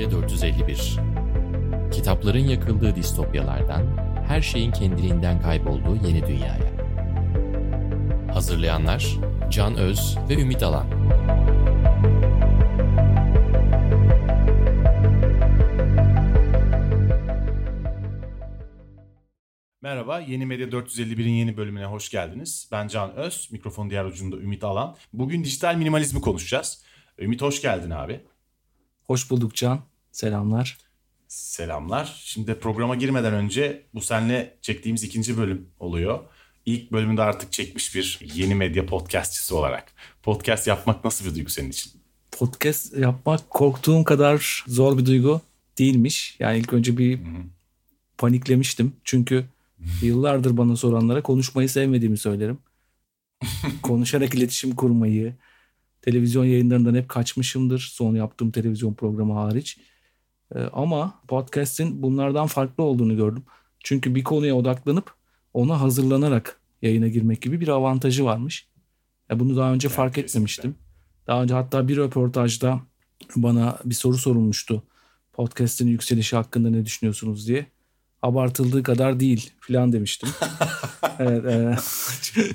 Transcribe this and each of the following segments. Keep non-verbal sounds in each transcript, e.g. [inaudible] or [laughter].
Medya 451 Kitapların yakıldığı distopyalardan, her şeyin kendiliğinden kaybolduğu yeni dünyaya. Hazırlayanlar Can Öz ve Ümit Alan. Merhaba, Yeni Medya 451'in yeni bölümüne hoş geldiniz. Ben Can Öz, mikrofon diğer ucunda Ümit Alan. Bugün dijital minimalizmi konuşacağız. Ümit hoş geldin abi. Hoş bulduk Can. Selamlar. Selamlar. Şimdi programa girmeden önce bu senle çektiğimiz ikinci bölüm oluyor. İlk bölümünde artık çekmiş bir yeni medya podcastçisi olarak. Podcast yapmak nasıl bir duygu senin için? Podcast yapmak korktuğum kadar zor bir duygu değilmiş. Yani ilk önce bir Hı-hı. paniklemiştim. Çünkü [laughs] yıllardır bana soranlara konuşmayı sevmediğimi söylerim. [laughs] Konuşarak iletişim kurmayı, televizyon yayınlarından hep kaçmışımdır. Son yaptığım televizyon programı hariç. Ee, ama podcast'in bunlardan farklı olduğunu gördüm. Çünkü bir konuya odaklanıp ona hazırlanarak yayına girmek gibi bir avantajı varmış. Ya bunu daha önce yani fark kesinlikle. etmemiştim. Daha önce hatta bir röportajda bana bir soru sorulmuştu. Podcast'in yükselişi hakkında ne düşünüyorsunuz diye. Abartıldığı kadar değil filan demiştim. [laughs] evet, e,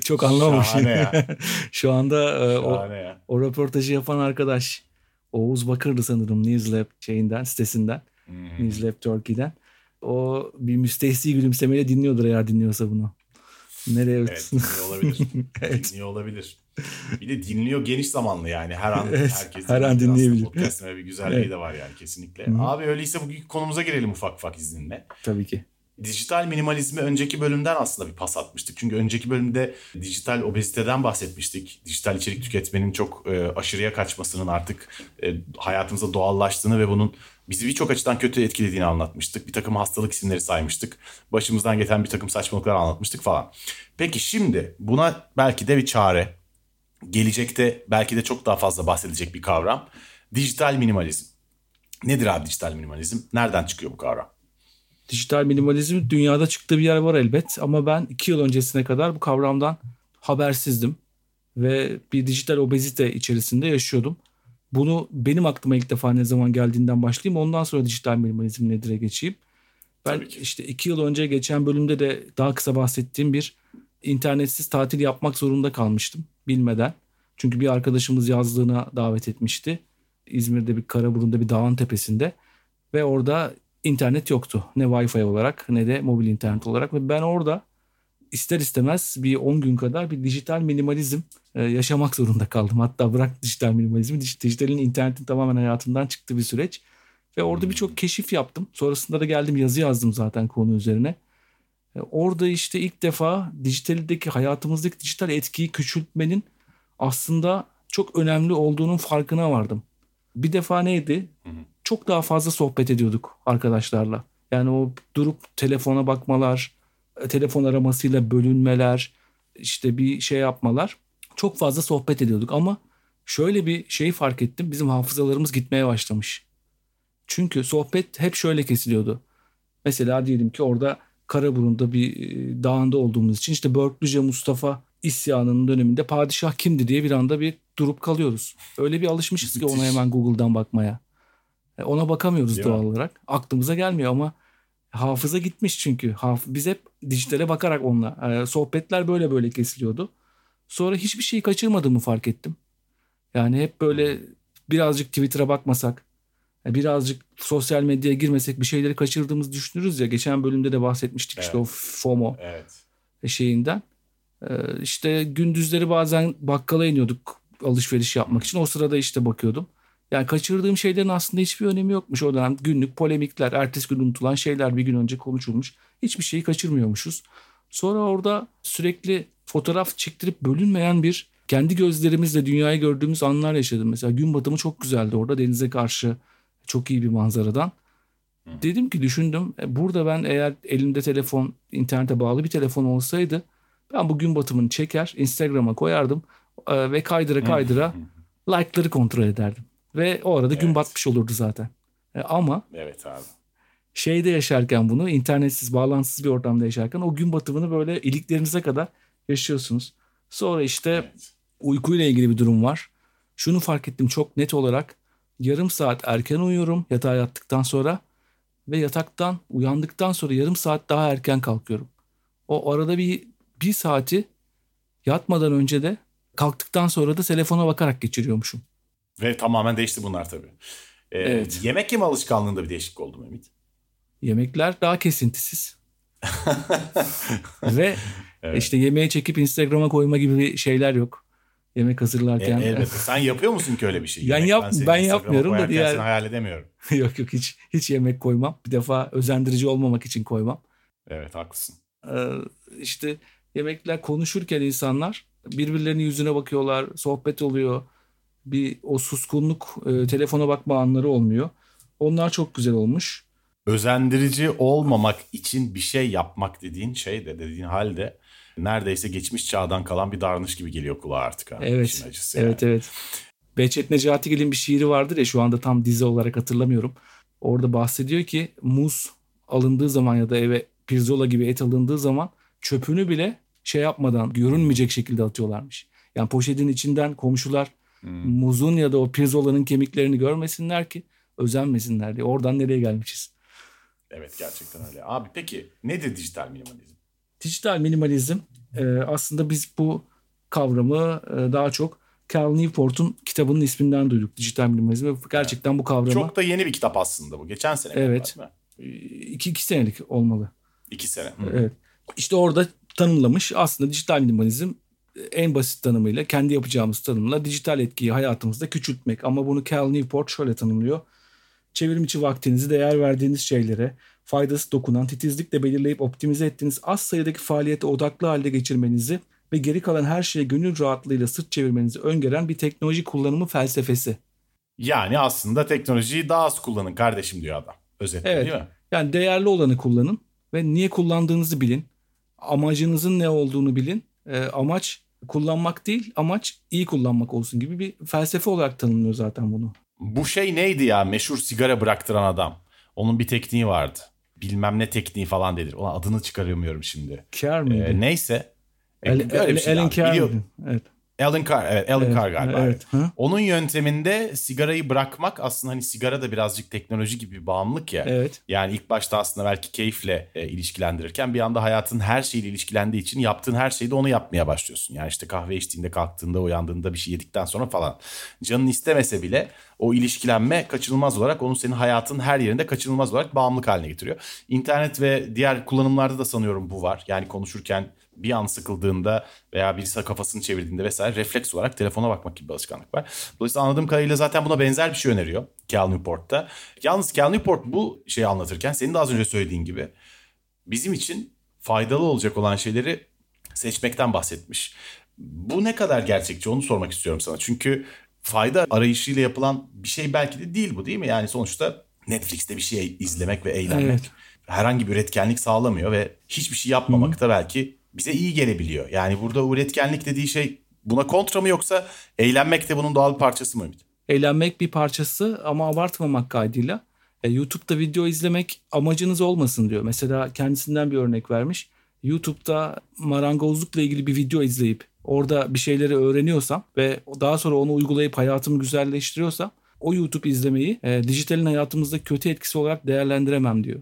[laughs] çok anlamamışım. [laughs] Şu anda e, o, o röportajı yapan arkadaş Oğuz Bakır'dı sanırım Newslab şeyinden sitesinden. Hmm. Newslab Turkey'den. O bir müstehsi gülümsemeyle dinliyordur eğer dinliyorsa bunu. Nereye evet dinliyor olabilir. [laughs] evet. Dinliyor olabilir. Bir de dinliyor geniş zamanlı yani her an evet, herkes her an dinleyebilir. Podcast'ın bir güzelliği evet. de var yani kesinlikle. Hı-hı. Abi öyleyse bugün konumuza girelim ufak ufak izninle. Tabii ki. Dijital minimalizmi önceki bölümden aslında bir pas atmıştık. Çünkü önceki bölümde dijital obeziteden bahsetmiştik. Dijital içerik tüketmenin çok e, aşırıya kaçmasının artık e, hayatımıza doğallaştığını ve bunun bizi birçok açıdan kötü etkilediğini anlatmıştık. Bir takım hastalık isimleri saymıştık. Başımızdan geçen bir takım saçmalıklar anlatmıştık falan. Peki şimdi buna belki de bir çare. Gelecekte belki de çok daha fazla bahsedilecek bir kavram. Dijital minimalizm. Nedir abi dijital minimalizm? Nereden çıkıyor bu kavram? Dijital minimalizm dünyada çıktığı bir yer var elbet ama ben iki yıl öncesine kadar bu kavramdan habersizdim ve bir dijital obezite içerisinde yaşıyordum. Bunu benim aklıma ilk defa ne zaman geldiğinden başlayayım ondan sonra dijital minimalizm nedir'e geçeyim. Ben işte iki yıl önce geçen bölümde de daha kısa bahsettiğim bir internetsiz tatil yapmak zorunda kalmıştım bilmeden. Çünkü bir arkadaşımız yazlığına davet etmişti. İzmir'de bir Karaburun'da bir dağın tepesinde ve orada internet yoktu. Ne Wi-Fi olarak ne de mobil internet olarak ve ben orada ister istemez bir 10 gün kadar bir dijital minimalizm e, yaşamak zorunda kaldım. Hatta bırak dijital minimalizmi, dijitalin internetin tamamen hayatından çıktığı bir süreç. Ve orada birçok keşif yaptım. Sonrasında da geldim yazı yazdım zaten konu üzerine. E, orada işte ilk defa dijitaldeki hayatımızdaki dijital etkiyi küçültmenin aslında çok önemli olduğunun farkına vardım. Bir defa neydi? Çok daha fazla sohbet ediyorduk arkadaşlarla. Yani o durup telefona bakmalar, telefon aramasıyla bölünmeler, işte bir şey yapmalar. Çok fazla sohbet ediyorduk ama şöyle bir şey fark ettim. Bizim hafızalarımız gitmeye başlamış. Çünkü sohbet hep şöyle kesiliyordu. Mesela diyelim ki orada Karaburun'da bir e, dağında olduğumuz için işte Börklüce Mustafa isyanının döneminde padişah kimdi diye bir anda bir durup kalıyoruz. Öyle bir alışmışız ki ona hemen Google'dan bakmaya. E, ona bakamıyoruz Değil doğal mi? olarak. Aklımıza gelmiyor ama hafıza gitmiş çünkü. Haf biz hep dijitale bakarak onunla. E, sohbetler böyle böyle kesiliyordu. Sonra hiçbir şeyi kaçırmadığımı fark ettim. Yani hep böyle birazcık Twitter'a bakmasak, e, birazcık sosyal medyaya girmesek bir şeyleri kaçırdığımızı düşünürüz ya. Geçen bölümde de bahsetmiştik evet. işte o FOMO evet. şeyinden. Ee, işte gündüzleri bazen bakkala iniyorduk alışveriş yapmak için. O sırada işte bakıyordum. Yani kaçırdığım şeylerin aslında hiçbir önemi yokmuş o dönem. Günlük polemikler, ertesi gün unutulan şeyler bir gün önce konuşulmuş. Hiçbir şeyi kaçırmıyormuşuz. Sonra orada sürekli fotoğraf çektirip bölünmeyen bir kendi gözlerimizle dünyayı gördüğümüz anlar yaşadım. Mesela gün batımı çok güzeldi orada denize karşı çok iyi bir manzaradan. Dedim ki düşündüm e, burada ben eğer elimde telefon internete bağlı bir telefon olsaydı ben bu gün batımını çeker Instagram'a koyardım e, ve kaydıra kaydıra [laughs] like'ları kontrol ederdim. Ve o arada evet. gün batmış olurdu zaten. E, ama evet abi. şeyde yaşarken bunu internetsiz bağlantısız bir ortamda yaşarken o gün batımını böyle iliklerinize kadar yaşıyorsunuz. Sonra işte evet. uykuyla ilgili bir durum var. Şunu fark ettim çok net olarak yarım saat erken uyuyorum yatağa yattıktan sonra ve yataktan uyandıktan sonra yarım saat daha erken kalkıyorum. O arada bir bir saati yatmadan önce de kalktıktan sonra da telefona bakarak geçiriyormuşum. Ve tamamen değişti bunlar tabii. Ee, Evet. Yemek yeme alışkanlığında bir değişiklik oldu mu Ümit? Yemekler daha kesintisiz. [laughs] ve Evet. işte yemeği çekip Instagram'a koyma gibi bir şeyler yok. Yemek E, hazırlarken. elbette. Sen yapıyor musun ki öyle bir şey? Ben Yemek, yap- ben Instagram'a yapmıyorum da diğer- seni hayal edemiyorum. [laughs] yok yok hiç hiç yemek koymam. Bir defa özendirici olmamak için koymam. Evet haklısın. Ee, işte yemekler konuşurken insanlar birbirlerinin yüzüne bakıyorlar, sohbet oluyor. Bir o suskunluk, e, telefona bakma anları olmuyor. Onlar çok güzel olmuş. Özendirici olmamak için bir şey yapmak dediğin şey de dediğin halde neredeyse geçmiş çağdan kalan bir davranış gibi geliyor kulağa artık. Ha. Evet. Acısı yani. Evet evet. Behçet Necatigil'in bir şiiri vardır ya şu anda tam dizi olarak hatırlamıyorum. Orada bahsediyor ki muz alındığı zaman ya da eve pirzola gibi et alındığı zaman çöpünü bile şey yapmadan görünmeyecek şekilde atıyorlarmış. Yani poşetin içinden komşular Hmm. muzun ya da o pirzolanın kemiklerini görmesinler ki özenmesinler diye. Oradan nereye gelmişiz? Evet gerçekten öyle. Abi peki nedir dijital minimalizm? Dijital minimalizm e, aslında biz bu kavramı e, daha çok Cal Newport'un kitabının isminden duyduk. Dijital minimalizm. Gerçekten bu kavramı Çok da yeni bir kitap aslında bu. Geçen sene Evet. e, iki, iki senelik olmalı. İki sene. Hı. Evet. İşte orada tanımlamış aslında dijital minimalizm en basit tanımıyla kendi yapacağımız tanımla dijital etkiyi hayatımızda küçültmek. Ama bunu Cal Newport şöyle tanımlıyor. Çevrim içi vaktinizi değer verdiğiniz şeylere faydası dokunan titizlikle belirleyip optimize ettiğiniz az sayıdaki faaliyete odaklı halde geçirmenizi ve geri kalan her şeye gönül rahatlığıyla sırt çevirmenizi öngören bir teknoloji kullanımı felsefesi. Yani aslında teknolojiyi daha az kullanın kardeşim diyor adam. Özetle Evet. değil mi? Yani değerli olanı kullanın ve niye kullandığınızı bilin. Amacınızın ne olduğunu bilin. Ee, amaç kullanmak değil, amaç iyi kullanmak olsun gibi bir felsefe olarak tanımlıyor zaten bunu. Bu şey neydi ya meşhur sigara bıraktıran adam. Onun bir tekniği vardı. Bilmem ne tekniği falan denir. Ulan adını çıkaramıyorum şimdi. Care mıydı? Ee, neyse. El- El-. Care Biliyor- mıydı? Evet. Alan Carr, evet Alan Evet, Carr galiba. evet. Onun yönteminde sigarayı bırakmak aslında hani sigara da birazcık teknoloji gibi bir bağımlılık ya. Evet. Yani ilk başta aslında belki keyifle e, ilişkilendirirken bir anda hayatın her şeyle ilişkilendiği için yaptığın her şeyde onu yapmaya başlıyorsun. Yani işte kahve içtiğinde, kalktığında, uyandığında bir şey yedikten sonra falan. Canın istemese bile o ilişkilenme kaçınılmaz olarak onu senin hayatın her yerinde kaçınılmaz olarak bağımlılık haline getiriyor. İnternet ve diğer kullanımlarda da sanıyorum bu var. Yani konuşurken bir an sıkıldığında veya birisi kafasını çevirdiğinde vesaire refleks olarak telefona bakmak gibi bir alışkanlık var. Dolayısıyla anladığım kadarıyla zaten buna benzer bir şey öneriyor Cal Newport'ta. Yalnız Cal Newport bu şeyi anlatırken senin de az önce söylediğin gibi bizim için faydalı olacak olan şeyleri seçmekten bahsetmiş. Bu ne kadar gerçekçi onu sormak istiyorum sana. Çünkü fayda arayışıyla yapılan bir şey belki de değil bu değil mi? Yani sonuçta Netflix'te bir şey izlemek ve eğlenmek Evet. herhangi bir üretkenlik sağlamıyor ve hiçbir şey yapmamak da belki bize iyi gelebiliyor. Yani burada üretkenlik dediği şey buna kontra mı yoksa eğlenmek de bunun doğal bir parçası mı Ümit? Eğlenmek bir parçası ama abartmamak kaydıyla. E, YouTube'da video izlemek amacınız olmasın diyor. Mesela kendisinden bir örnek vermiş. YouTube'da marangozlukla ilgili bir video izleyip orada bir şeyleri öğreniyorsam ve daha sonra onu uygulayıp hayatımı güzelleştiriyorsam o YouTube izlemeyi e, dijitalin hayatımızda kötü etkisi olarak değerlendiremem diyor.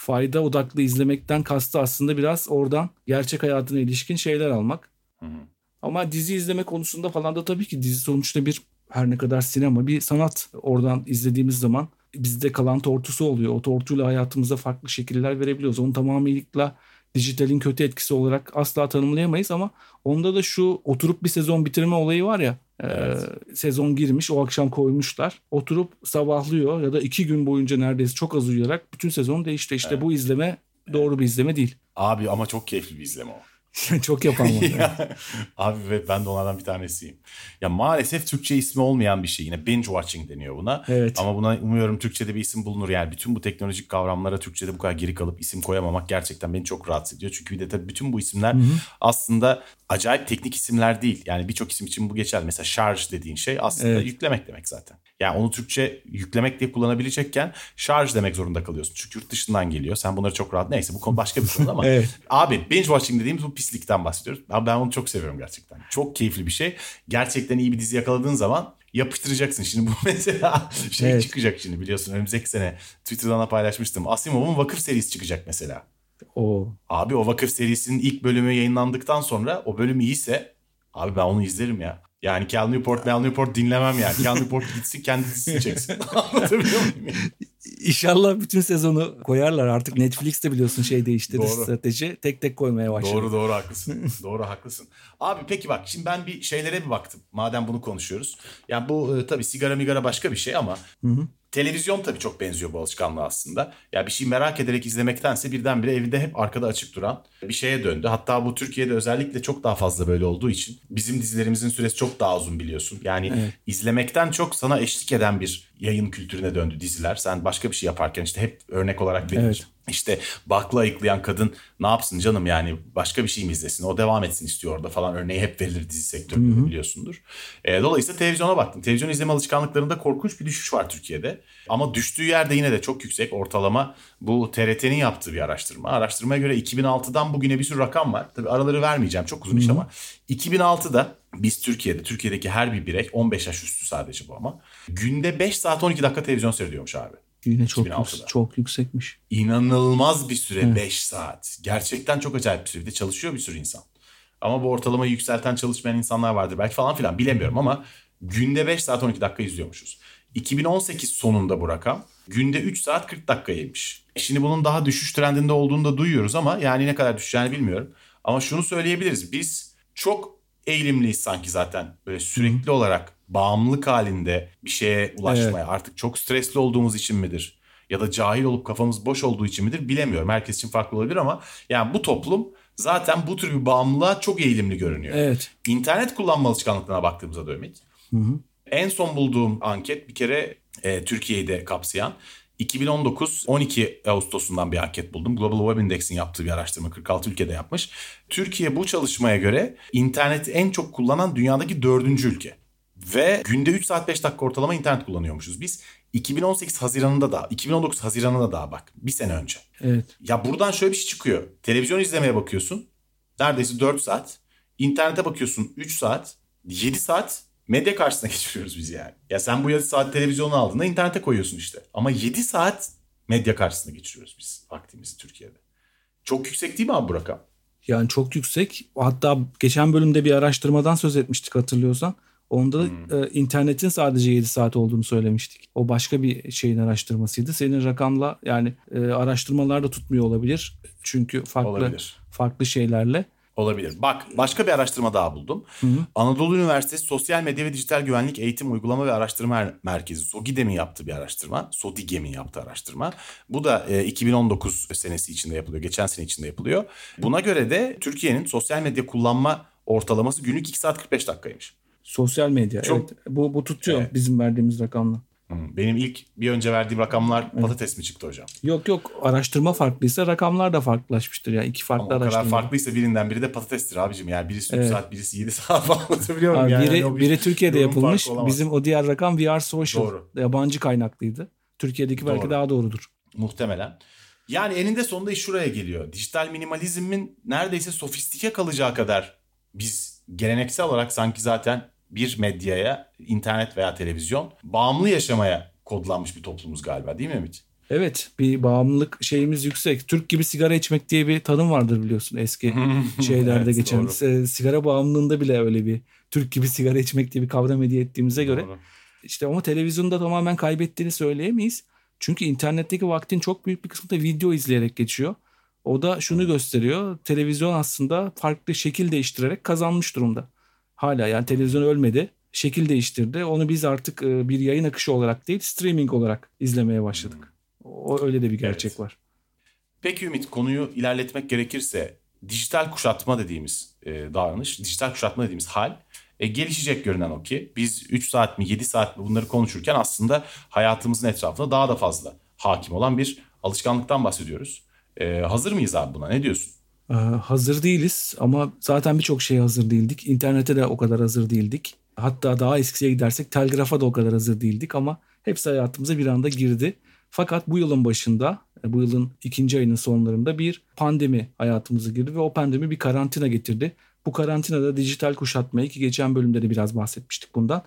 Fayda odaklı izlemekten kastı aslında biraz oradan gerçek hayatına ilişkin şeyler almak. Ama dizi izleme konusunda falan da tabii ki dizi sonuçta bir her ne kadar sinema bir sanat. Oradan izlediğimiz zaman bizde kalan tortusu oluyor. O tortuyla hayatımıza farklı şekiller verebiliyoruz. Onu tamamıyla dijitalin kötü etkisi olarak asla tanımlayamayız ama onda da şu oturup bir sezon bitirme olayı var ya. E, Evet. sezon girmiş o akşam koymuşlar. Oturup sabahlıyor ya da iki gün boyunca neredeyse çok az uyuyarak bütün sezon değişti. İşte bu izleme doğru bir izleme değil. Abi ama çok keyifli bir izleme o. [laughs] çok yapan var. [laughs] Ya, Abi ve ben de onlardan bir tanesiyim. Ya maalesef Türkçe ismi olmayan bir şey. Yine binge watching deniyor buna. Evet. Ama buna umuyorum Türkçe'de bir isim bulunur. Yani bütün bu teknolojik kavramlara Türkçe'de bu kadar geri kalıp isim koyamamak gerçekten beni çok rahatsız ediyor. Çünkü bir de tabii bütün bu isimler aslında acayip teknik isimler değil. Yani birçok isim için bu geçer. Mesela şarj dediğin şey aslında Evet. yüklemek demek zaten. Yani onu Türkçe yüklemek diye kullanabilecekken şarj demek zorunda kalıyorsun. Çünkü yurt dışından geliyor. Sen bunları çok rahat... Neyse bu konu başka bir konu ama... [laughs] Evet. Abi binge watching dediğimiz bu pislikten bahsediyoruz. Abi ben onu çok seviyorum gerçekten. Çok keyifli bir şey. Gerçekten iyi bir dizi yakaladığın zaman yapıştıracaksın. Şimdi bu [laughs] mesela şey Evet. çıkacak şimdi biliyorsun önümüzdeki sene Twitter'dan da paylaşmıştım. Asimov'un Vakıf serisi çıkacak mesela. O Abi o Vakıf serisinin ilk bölümü yayınlandıktan sonra o bölüm iyiyse abi ben onu izlerim ya. Yani Cal Newport, Mel Newport dinlemem yani. Cal Newport gitsin kendi dizisini çeksin. [laughs] Anlatabiliyor muyum? İnşallah bütün sezonu koyarlar. Artık Netflix de biliyorsun şey değiştirdi Doğru. strateji. Tek tek koymaya başladı. Doğru doğru haklısın. doğru haklısın. Abi peki bak şimdi ben bir şeylere bir baktım. Madem bunu konuşuyoruz. Ya bu e, tabii sigara migara başka bir şey ama televizyon tabii çok benziyor bu alışkanlığa aslında. Ya bir şey merak ederek izlemektense birdenbire evinde hep arkada açık duran bir şeye döndü. Hatta bu Türkiye'de özellikle çok daha fazla böyle olduğu için bizim dizilerimizin süresi çok daha uzun biliyorsun. Yani Evet. izlemekten çok sana eşlik eden bir yayın kültürüne döndü diziler. Sen başka bir şey yaparken işte hep örnek olarak verilir. Evet. İşte bakla ayıklayan kadın ne yapsın canım yani başka bir şey mi izlesin o devam etsin istiyor orada falan örneği hep verilir dizi sektöründe biliyorsundur. E, dolayısıyla televizyona baktım. Televizyon izleme alışkanlıklarında korkunç bir düşüş var Türkiye'de. Ama düştüğü yerde yine de çok yüksek ortalama bu TRT'nin yaptığı bir araştırma. Araştırmaya göre 2006'dan bugüne bir sürü rakam var. Tabii araları vermeyeceğim çok uzun iş ama 2006'da biz Türkiye'de, Türkiye'deki her bir birey 15 yaş üstü sadece bu ama günde 5 saat 12 dakika televizyon seyrediyormuş abi. Yine çok 2006'da. yüksek, çok yüksekmiş. İnanılmaz bir süre 5 saat. Gerçekten çok acayip bir süre. Bir de çalışıyor bir sürü insan. Ama bu ortalamayı yükselten çalışmayan insanlar vardır belki falan filan bilemiyorum ama günde 5 saat 12 dakika izliyormuşuz. 2018 sonunda bu rakam günde 3 saat 40 dakikaymış. Şimdi bunun daha düşüş trendinde olduğunu da duyuyoruz ama yani ne kadar düşeceğini bilmiyorum. Ama şunu söyleyebiliriz. Biz çok eğilimliyiz sanki zaten böyle sürekli olarak bağımlılık halinde bir şeye ulaşmaya. Artık çok stresli olduğumuz için midir? Ya da cahil olup kafamız boş olduğu için midir bilemiyorum. Herkes için farklı olabilir ama yani bu toplum zaten bu tür bir bağımlılığa çok eğilimli görünüyor. Evet. İnternet kullanma alışkanlıklarına baktığımızda da Ümit. En son bulduğum anket bir kere e, Türkiye'yi de kapsayan 2019 12 Ağustos'undan bir anket buldum. Global Web Index'in yaptığı bir araştırma 46 ülkede yapmış. Türkiye bu çalışmaya göre interneti en çok kullanan dünyadaki dördüncü ülke. Ve günde 3 saat 5 dakika ortalama internet kullanıyormuşuz. Biz 2018 Haziran'ında da 2019 Haziran'ında da bak bir sene önce. Evet. Ya buradan şöyle bir şey çıkıyor. Televizyon izlemeye bakıyorsun. Neredeyse 4 saat. İnternete bakıyorsun 3 saat. 7 saat medya karşısına geçiriyoruz biz yani. Ya sen bu 7 saat televizyonu aldığında internete koyuyorsun işte. Ama 7 saat medya karşısına geçiriyoruz biz vaktimizi Türkiye'de. Çok yüksek değil mi abi bu rakam? Yani çok yüksek. Hatta geçen bölümde bir araştırmadan söz etmiştik hatırlıyorsan. Onda e, internetin sadece 7 saat olduğunu söylemiştik. O başka bir şeyin araştırmasıydı. Senin rakamla yani e, araştırmalar da tutmuyor olabilir. Çünkü farklı Olabilir. farklı şeylerle. Olabilir. Bak başka bir araştırma daha buldum. Anadolu Üniversitesi Sosyal Medya ve Dijital Güvenlik Eğitim Uygulama ve Araştırma Er- Merkezi SOGİDEM'in yaptığı bir araştırma. SODİGEM'in yaptığı araştırma. Bu da e, 2019 senesi içinde yapılıyor. Geçen sene içinde yapılıyor. Buna göre de Türkiye'nin sosyal medya kullanma ortalaması günlük 2 saat 45 dakikaymış. Sosyal medya. Çok- evet. Bu, bu tutuyor Evet. bizim verdiğimiz rakamla. Hmm, Benim ilk bir önce verdiğim rakamlar patates mi çıktı hocam? Yok yok araştırma farklıysa rakamlar da farklılaşmıştır. Yani iki farklı Ama o kadar araştırma. farklıysa birinden biri de patatestir abicim. Yani birisi 3 Evet. saat birisi 7 saat falan [laughs] anlatabiliyor muyum? Yani biri, bir biri Türkiye'de yapılmış. Bizim o diğer rakam VR Social. Doğru. Yabancı kaynaklıydı. Türkiye'deki belki Doğru. daha doğrudur. Muhtemelen. Yani eninde sonunda iş şuraya geliyor. Dijital minimalizmin neredeyse sofistike kalacağı kadar biz geleneksel olarak sanki zaten bir medyaya, internet veya televizyon bağımlı yaşamaya kodlanmış bir toplumuz galiba değil mi Ümit? Evet bir bağımlılık şeyimiz yüksek. Türk gibi sigara içmek diye bir tanım vardır biliyorsun eski [laughs] şeylerde Evet, geçen. doğru. E, Sigara bağımlılığında bile öyle bir Türk gibi sigara içmek diye bir kavram hediye ettiğimize göre. Doğru. İşte ama televizyonda tamamen kaybettiğini söyleyemeyiz. Çünkü internetteki vaktin çok büyük bir kısmı da video izleyerek geçiyor. O da şunu gösteriyor. Televizyon aslında farklı şekil değiştirerek kazanmış durumda. Hala yani televizyon ölmedi. Şekil değiştirdi. Onu biz artık e, bir yayın akışı olarak değil streaming olarak izlemeye başladık. O öyle de bir gerçek Evet. var. Peki Ümit konuyu ilerletmek gerekirse dijital kuşatma dediğimiz e, davranış, dijital kuşatma dediğimiz hal e, gelişecek görünen o ki biz 3 saat mi 7 saat mi bunları konuşurken aslında hayatımızın etrafında daha da fazla hakim olan bir alışkanlıktan bahsediyoruz. E, hazır mıyız abi buna ne diyorsun? Ee, hazır değiliz ama zaten birçok şeye hazır değildik. İnternete de o kadar hazır değildik. Hatta daha eskisiye gidersek telgrafa da o kadar hazır değildik ama hepsi hayatımıza bir anda girdi. Fakat bu yılın başında, e, bu yılın ikinci ayının sonlarında bir pandemi hayatımıza girdi ve o pandemi bir karantina getirdi. Bu karantinada dijital kuşatmayı ki geçen bölümde de biraz bahsetmiştik bundan.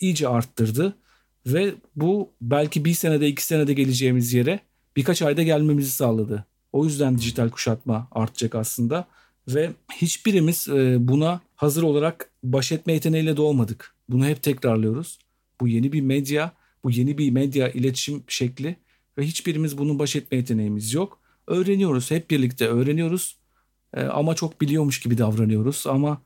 iyice arttırdı. Ve bu belki bir senede iki senede geleceğimiz yere birkaç ayda gelmemizi sağladı. O yüzden dijital kuşatma artacak aslında. Ve hiçbirimiz e, buna hazır olarak baş etme yeteneğiyle doğmadık. Bunu hep tekrarlıyoruz. Bu yeni bir medya, bu yeni bir medya iletişim şekli ve hiçbirimiz bunun baş etme yeteneğimiz yok. Öğreniyoruz, hep birlikte öğreniyoruz. E, ama çok biliyormuş gibi davranıyoruz ama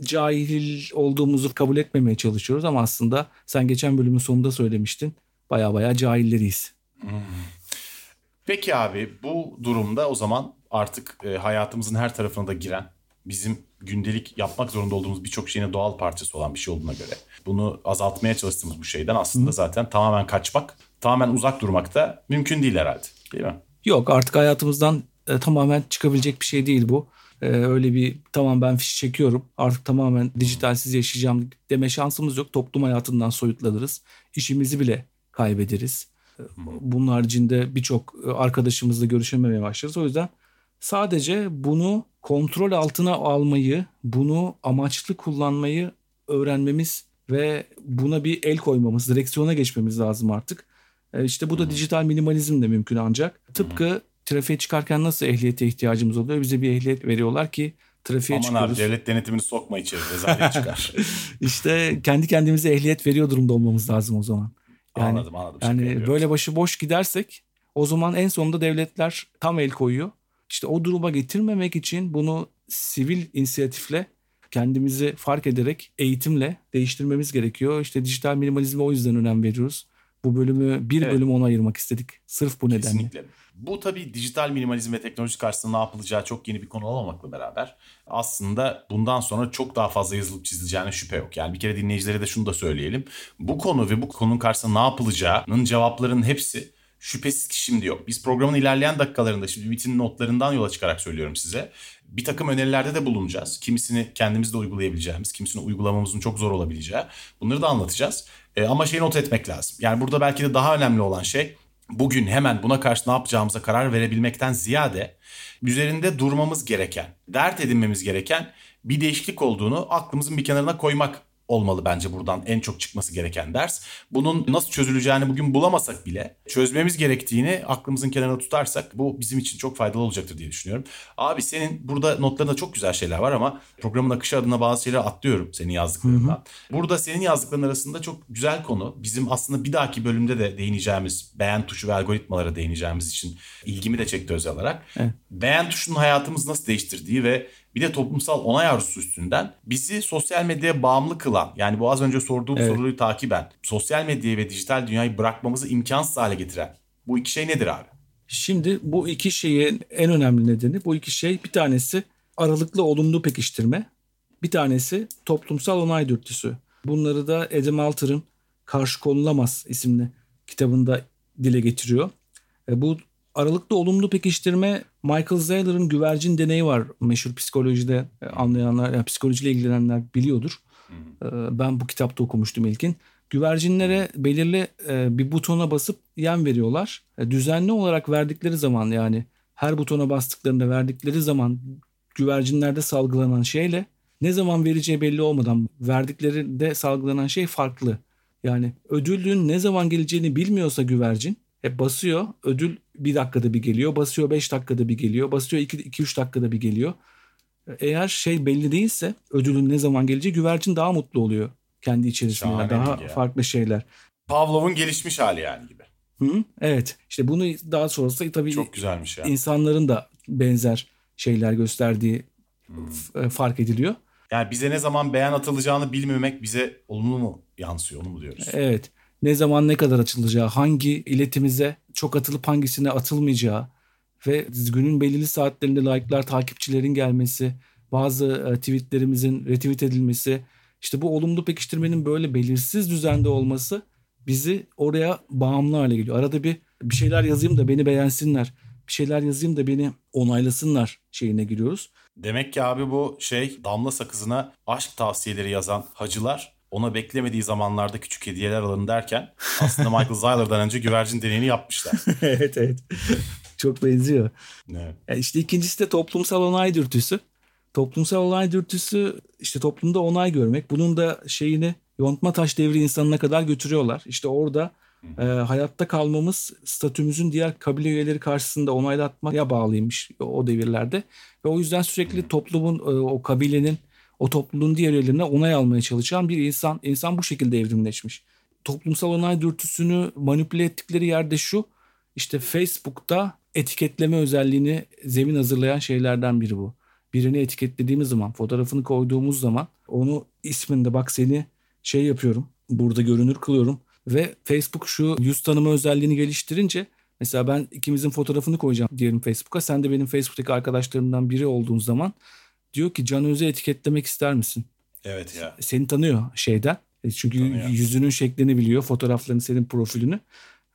cahil olduğumuzu kabul etmemeye çalışıyoruz ama aslında sen geçen bölümün sonunda söylemiştin. Baya baya cahilleriyiz. Peki abi bu durumda o zaman artık e, hayatımızın her tarafına da giren bizim gündelik yapmak zorunda olduğumuz birçok şeyin doğal parçası olan bir şey olduğuna göre bunu azaltmaya çalıştığımız bu şeyden aslında Hı. zaten tamamen kaçmak, tamamen uzak durmak da mümkün değil herhalde. Değil mi? Yok artık hayatımızdan e, tamamen çıkabilecek bir şey değil bu. E, öyle bir tamam ben fiş çekiyorum artık tamamen dijitalsiz yaşayacağım deme şansımız yok. Toplum hayatından soyutlanırız. İşimizi bile kaybederiz. Bunun haricinde birçok e, arkadaşımızla görüşememeye başlarız. O yüzden sadece bunu kontrol altına almayı, bunu amaçlı kullanmayı öğrenmemiz ve buna bir el koymamız, direksiyona geçmemiz lazım artık. E, işte bu da dijital minimalizm de mümkün ancak. Tıpkı trafiğe çıkarken nasıl ehliyete ihtiyacımız oluyor? Bize bir ehliyet veriyorlar ki trafiğe Aman çıkıyoruz. abi devlet denetimini sokma içeri rezalet çıkar. [laughs] İşte kendi kendimize ehliyet veriyor durumda olmamız lazım o zaman. Yani, anladım anladım. Yani böyle başı boş gidersek o zaman en sonunda devletler tam el koyuyor. İşte o duruma getirmemek için bunu sivil inisiyatifle kendimizi fark ederek eğitimle değiştirmemiz gerekiyor. İşte dijital minimalizme o yüzden önem veriyoruz. Bu bölümü bir evet. bölüm ona ayırmak istedik. Sırf bu nedenle. Bu tabii dijital minimalizm ve teknoloji karşısında ne yapılacağı çok yeni bir konu olmamakla beraber aslında bundan sonra çok daha fazla yazılıp çizileceğine şüphe yok. Yani bir kere dinleyicilere de şunu da söyleyelim. Bu konu ve bu konunun karşısında ne yapılacağının cevaplarının hepsi şüphesiz ki şimdi yok. Biz programın ilerleyen dakikalarında şimdi Ümit'in notlarından yola çıkarak söylüyorum size. Bir takım önerilerde de bulunacağız. Kimisini kendimiz de uygulayabileceğimiz, kimisini uygulamamızın çok zor olabileceği. Bunları da anlatacağız. E, ama şeyi not etmek lazım. Yani burada belki de daha önemli olan şey bugün hemen buna karşı ne yapacağımıza karar verebilmekten ziyade üzerinde durmamız gereken, dert edinmemiz gereken bir değişiklik olduğunu aklımızın bir kenarına koymak olmalı bence buradan en çok çıkması gereken ders. Bunun nasıl çözüleceğini bugün bulamasak bile çözmemiz gerektiğini aklımızın kenarına tutarsak bu bizim için çok faydalı olacaktır diye düşünüyorum. Abi senin burada notlarında çok güzel şeyler var ama programın akışı adına bazı şeyleri atlıyorum senin yazdıklarından. Hı hı. Burada senin yazdıkların arasında çok güzel konu. Bizim aslında bir dahaki bölümde de değineceğimiz beğen tuşu ve algoritmalara değineceğimiz için ilgimi de çekti özel olarak. Evet. Beğen tuşunun hayatımızı nasıl değiştirdiği ve bir de toplumsal onay arzusu üstünden bizi sosyal medyaya bağımlı kılan yani bu az önce sorduğum evet. soruyu takiben sosyal medyayı ve dijital dünyayı bırakmamızı imkansız hale getiren bu iki şey nedir abi? Şimdi bu iki şeyin en önemli nedeni bu iki şey bir tanesi aralıklı olumlu pekiştirme bir tanesi toplumsal onay dürtüsü. Bunları da Adam Alter'ın Karşı Konulamaz isimli kitabında dile getiriyor. E, bu aralıklı olumlu pekiştirme Michael Zayler'ın güvercin deneyi var meşhur psikolojide e, anlayanlar, yani psikolojiyle ilgilenenler biliyordur. E, ben bu kitapta okumuştum ilkin. Güvercinlere belirli e, bir butona basıp yem veriyorlar. Düzenli olarak verdikleri zaman yani her butona bastıklarında verdikleri zaman güvercinlerde salgılanan şeyle ne zaman vereceği belli olmadan verdiklerinde salgılanan şey farklı. Yani ödülün ne zaman geleceğini bilmiyorsa güvercin hep basıyor. Ödül bir dakikada bir geliyor. Basıyor beş dakikada bir geliyor. Basıyor iki, iki üç dakikada bir geliyor. Eğer şey belli değilse ödülün ne zaman geleceği güvercin daha mutlu oluyor. Kendi içerisinde Şahane daha ya. farklı şeyler. Pavlov'un gelişmiş hali yani gibi. Hı, evet. İşte bunu daha sonrasında tabii Çok güzelmiş ya. insanların da benzer şeyler gösterdiği hmm. fark ediliyor. Yani bize ne zaman beğen atılacağını bilmemek bize olumlu mu yansıyor onu mu diyoruz? Evet ne zaman ne kadar açılacağı, hangi iletimize çok atılıp hangisine atılmayacağı ve günün belirli saatlerinde like'lar, takipçilerin gelmesi, bazı e, tweetlerimizin retweet edilmesi, işte bu olumlu pekiştirmenin böyle belirsiz düzende olması bizi oraya bağımlı hale geliyor. Arada bir bir şeyler yazayım da beni beğensinler. Bir şeyler yazayım da beni onaylasınlar şeyine giriyoruz. Demek ki abi bu şey damla sakızına aşk tavsiyeleri yazan hacılar ona beklemediği zamanlarda küçük hediyeler alın derken aslında Michael Zyler'dan önce güvercin deneyini yapmışlar. [laughs] evet evet. Çok benziyor. Evet. Yani işte ikincisi de toplumsal onay dürtüsü. Toplumsal onay dürtüsü işte toplumda onay görmek. Bunun da şeyini yontma taş devri insanına kadar götürüyorlar. İşte orada e, hayatta kalmamız statümüzün diğer kabile üyeleri karşısında onaylatmaya bağlıymış o devirlerde. Ve o yüzden sürekli toplumun, e, o kabilenin, o topluluğun diğer üyelerine onay almaya çalışan bir insan. İnsan bu şekilde evrimleşmiş. Toplumsal onay dürtüsünü manipüle ettikleri yerde şu. İşte Facebook'ta etiketleme özelliğini zemin hazırlayan şeylerden biri bu. Birini etiketlediğimiz zaman, fotoğrafını koyduğumuz zaman onu isminde bak seni şey yapıyorum, burada görünür kılıyorum ve Facebook şu yüz tanıma özelliğini geliştirince mesela ben ikimizin fotoğrafını koyacağım diyelim Facebook'a. Sen de benim Facebook'taki arkadaşlarımdan biri olduğun zaman diyor ki Can Öz'ü etiketlemek ister misin? Evet ya. Seni tanıyor şeyden. E, Çünkü Tanıyor. yüzünün şeklini biliyor, fotoğraflarını, senin profilini.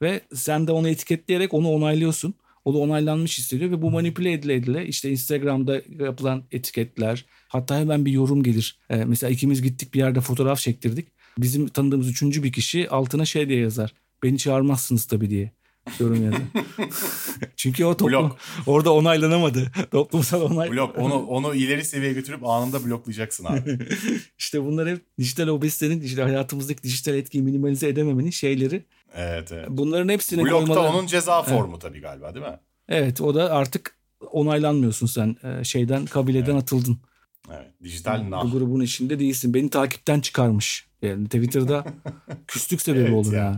Ve sen de onu etiketleyerek onu onaylıyorsun. O da onaylanmış hissediyor ve bu manipüle edile edile işte Instagram'da yapılan etiketler hatta hemen bir yorum gelir. Ee, mesela ikimiz gittik bir yerde fotoğraf çektirdik. Bizim tanıdığımız üçüncü bir kişi altına şey diye yazar. Beni çağırmazsınız tabii diye yorum yazar. [laughs] Çünkü o toplum Blok. orada onaylanamadı. [laughs] Toplumsal onay. Blok onu onu ileri seviyeye götürüp anında bloklayacaksın abi. [laughs] işte bunlar hep dijital obezitenin işte hayatımızdaki dijital etkiyi minimalize edememenin şeyleri. Evet evet. Bunların hepsini Blokta koymaları- onun ceza formu tabii galiba değil mi? Evet o da artık onaylanmıyorsun sen Ee, şeyden kabileden atıldın. Evet. Dijital Bu nah. grubun içinde değilsin. Beni takipten çıkarmış. Yani Twitter'da küslük sebebi Evet olur ya. yani.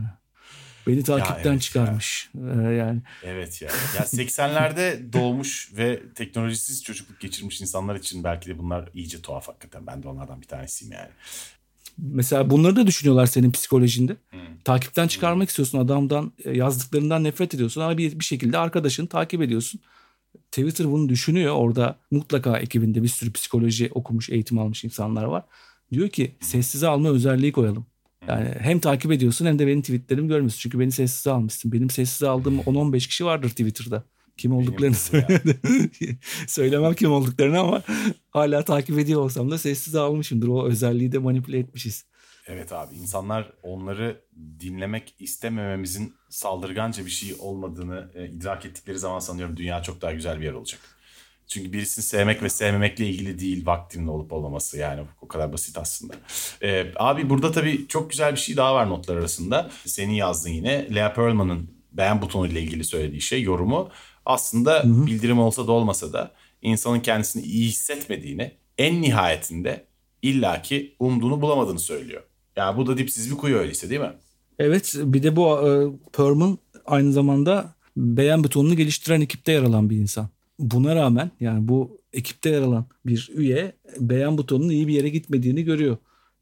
Beni takipten evet çıkarmış. Ee, yani Evet ya. Ya 80'lerde [laughs] doğmuş ve teknolojisiz çocukluk geçirmiş insanlar için belki de bunlar iyice tuhaf hakikaten. Ben de onlardan bir tanesiyim yani. mesela bunları da düşünüyorlar senin psikolojinde. Hmm. Takipten çıkarmak istiyorsun adamdan e, yazdıklarından nefret ediyorsun ama bir, bir şekilde arkadaşını takip ediyorsun. Twitter bunu düşünüyor. Orada mutlaka ekibinde bir sürü psikoloji okumuş, eğitim almış insanlar var. Diyor ki sessize alma özelliği koyalım. Yani hem takip ediyorsun hem de benim tweetlerimi görmüyorsun. Çünkü beni sessize almışsın. Benim sessize aldığım 10-15 kişi vardır Twitter'da. Kim olduklarını [laughs] söylemem kim olduklarını ama hala takip ediyor olsam da sessize almışımdır. O özelliği de manipüle etmişiz. Evet abi insanlar onları dinlemek istemememizin saldırganca bir şey olmadığını e, idrak ettikleri zaman sanıyorum dünya çok daha güzel bir yer olacak. Çünkü birisini sevmek ve sevmemekle ilgili değil vaktinin olup olmaması yani o kadar basit aslında. E, abi burada tabii çok güzel bir şey daha var notlar arasında. Senin yazdığın yine Lea Pearlman'ın beğen butonu ile ilgili söylediği şey yorumu aslında bildirim olsa da olmasa da insanın kendisini iyi hissetmediğini en nihayetinde illaki umduğunu bulamadığını söylüyor. Yani bu da dipsiz bir kuyu öyleyse değil mi? Evet bir de bu e, Perlman aynı zamanda beğen butonunu geliştiren ekipte yer alan bir insan. Buna rağmen yani bu ekipte yer alan bir üye beğen butonunun iyi bir yere gitmediğini görüyor.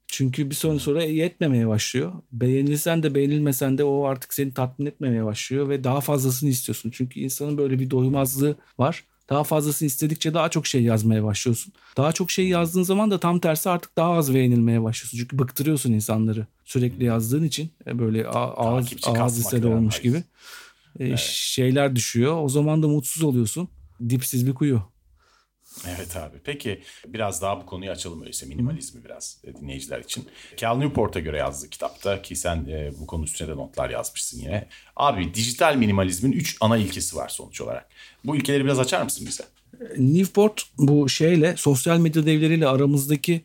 Çünkü bir sonra sonra yetmemeye başlıyor. Beğenilsen de beğenilmesen de o artık seni tatmin etmemeye başlıyor ve daha fazlasını istiyorsun. Çünkü insanın böyle bir doymazlığı var. Daha fazlasını istedikçe daha çok şey yazmaya başlıyorsun. Daha çok şey yazdığın zaman da tam tersi artık daha az beğenilmeye başlıyorsun. Çünkü bıktırıyorsun insanları sürekli yazdığın için. E, Böyle ağız, ağız lisede olmuş gibi. E, Şeyler düşüyor. O zaman da mutsuz oluyorsun. Dipsiz bir kuyu. Evet abi. Peki biraz daha bu konuyu açalım öyleyse minimalizmi biraz e, dinleyiciler için. Cal Newport'a göre yazdığı kitapta ki sen e, bu konu üstüne de notlar yazmışsın yine. Abi dijital minimalizmin 3 ana ilkesi var sonuç olarak. Bu ilkeleri biraz açar mısın bize? Newport bu şeyle sosyal medya devleriyle aramızdaki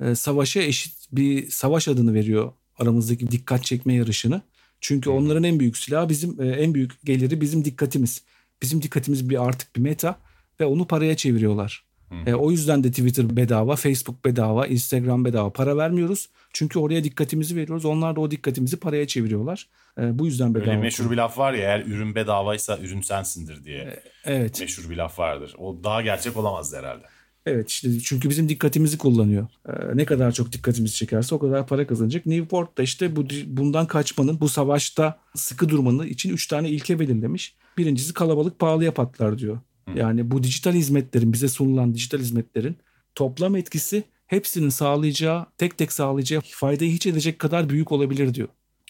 e, savaşa eşit bir savaş adını veriyor. Aramızdaki dikkat çekme yarışını. Çünkü onların en büyük silahı bizim e, en büyük geliri bizim dikkatimiz. Bizim dikkatimiz bir artık bir meta ve onu paraya çeviriyorlar. E, o yüzden de Twitter bedava, Facebook bedava, Instagram bedava. Para vermiyoruz. Çünkü oraya dikkatimizi veriyoruz. Onlar da o dikkatimizi paraya çeviriyorlar. E, bu yüzden bedava. Öyle meşhur bir laf var ya eğer ürün bedavaysa ürün sensindir diye Evet. meşhur bir laf vardır. O daha gerçek olamazdı herhalde. Evet işte çünkü bizim dikkatimizi kullanıyor. Ee, ne kadar çok dikkatimizi çekerse o kadar para kazanacak. Newport da işte bu bundan kaçmanın, bu savaşta sıkı durmanın için üç tane ilke belirlemiş. Birincisi kalabalık pahalıya patlar diyor. Yani bu dijital hizmetlerin, bize sunulan dijital hizmetlerin toplam etkisi hepsinin sağlayacağı, tek tek sağlayacağı faydayı hiç edecek kadar büyük olabilir diyor.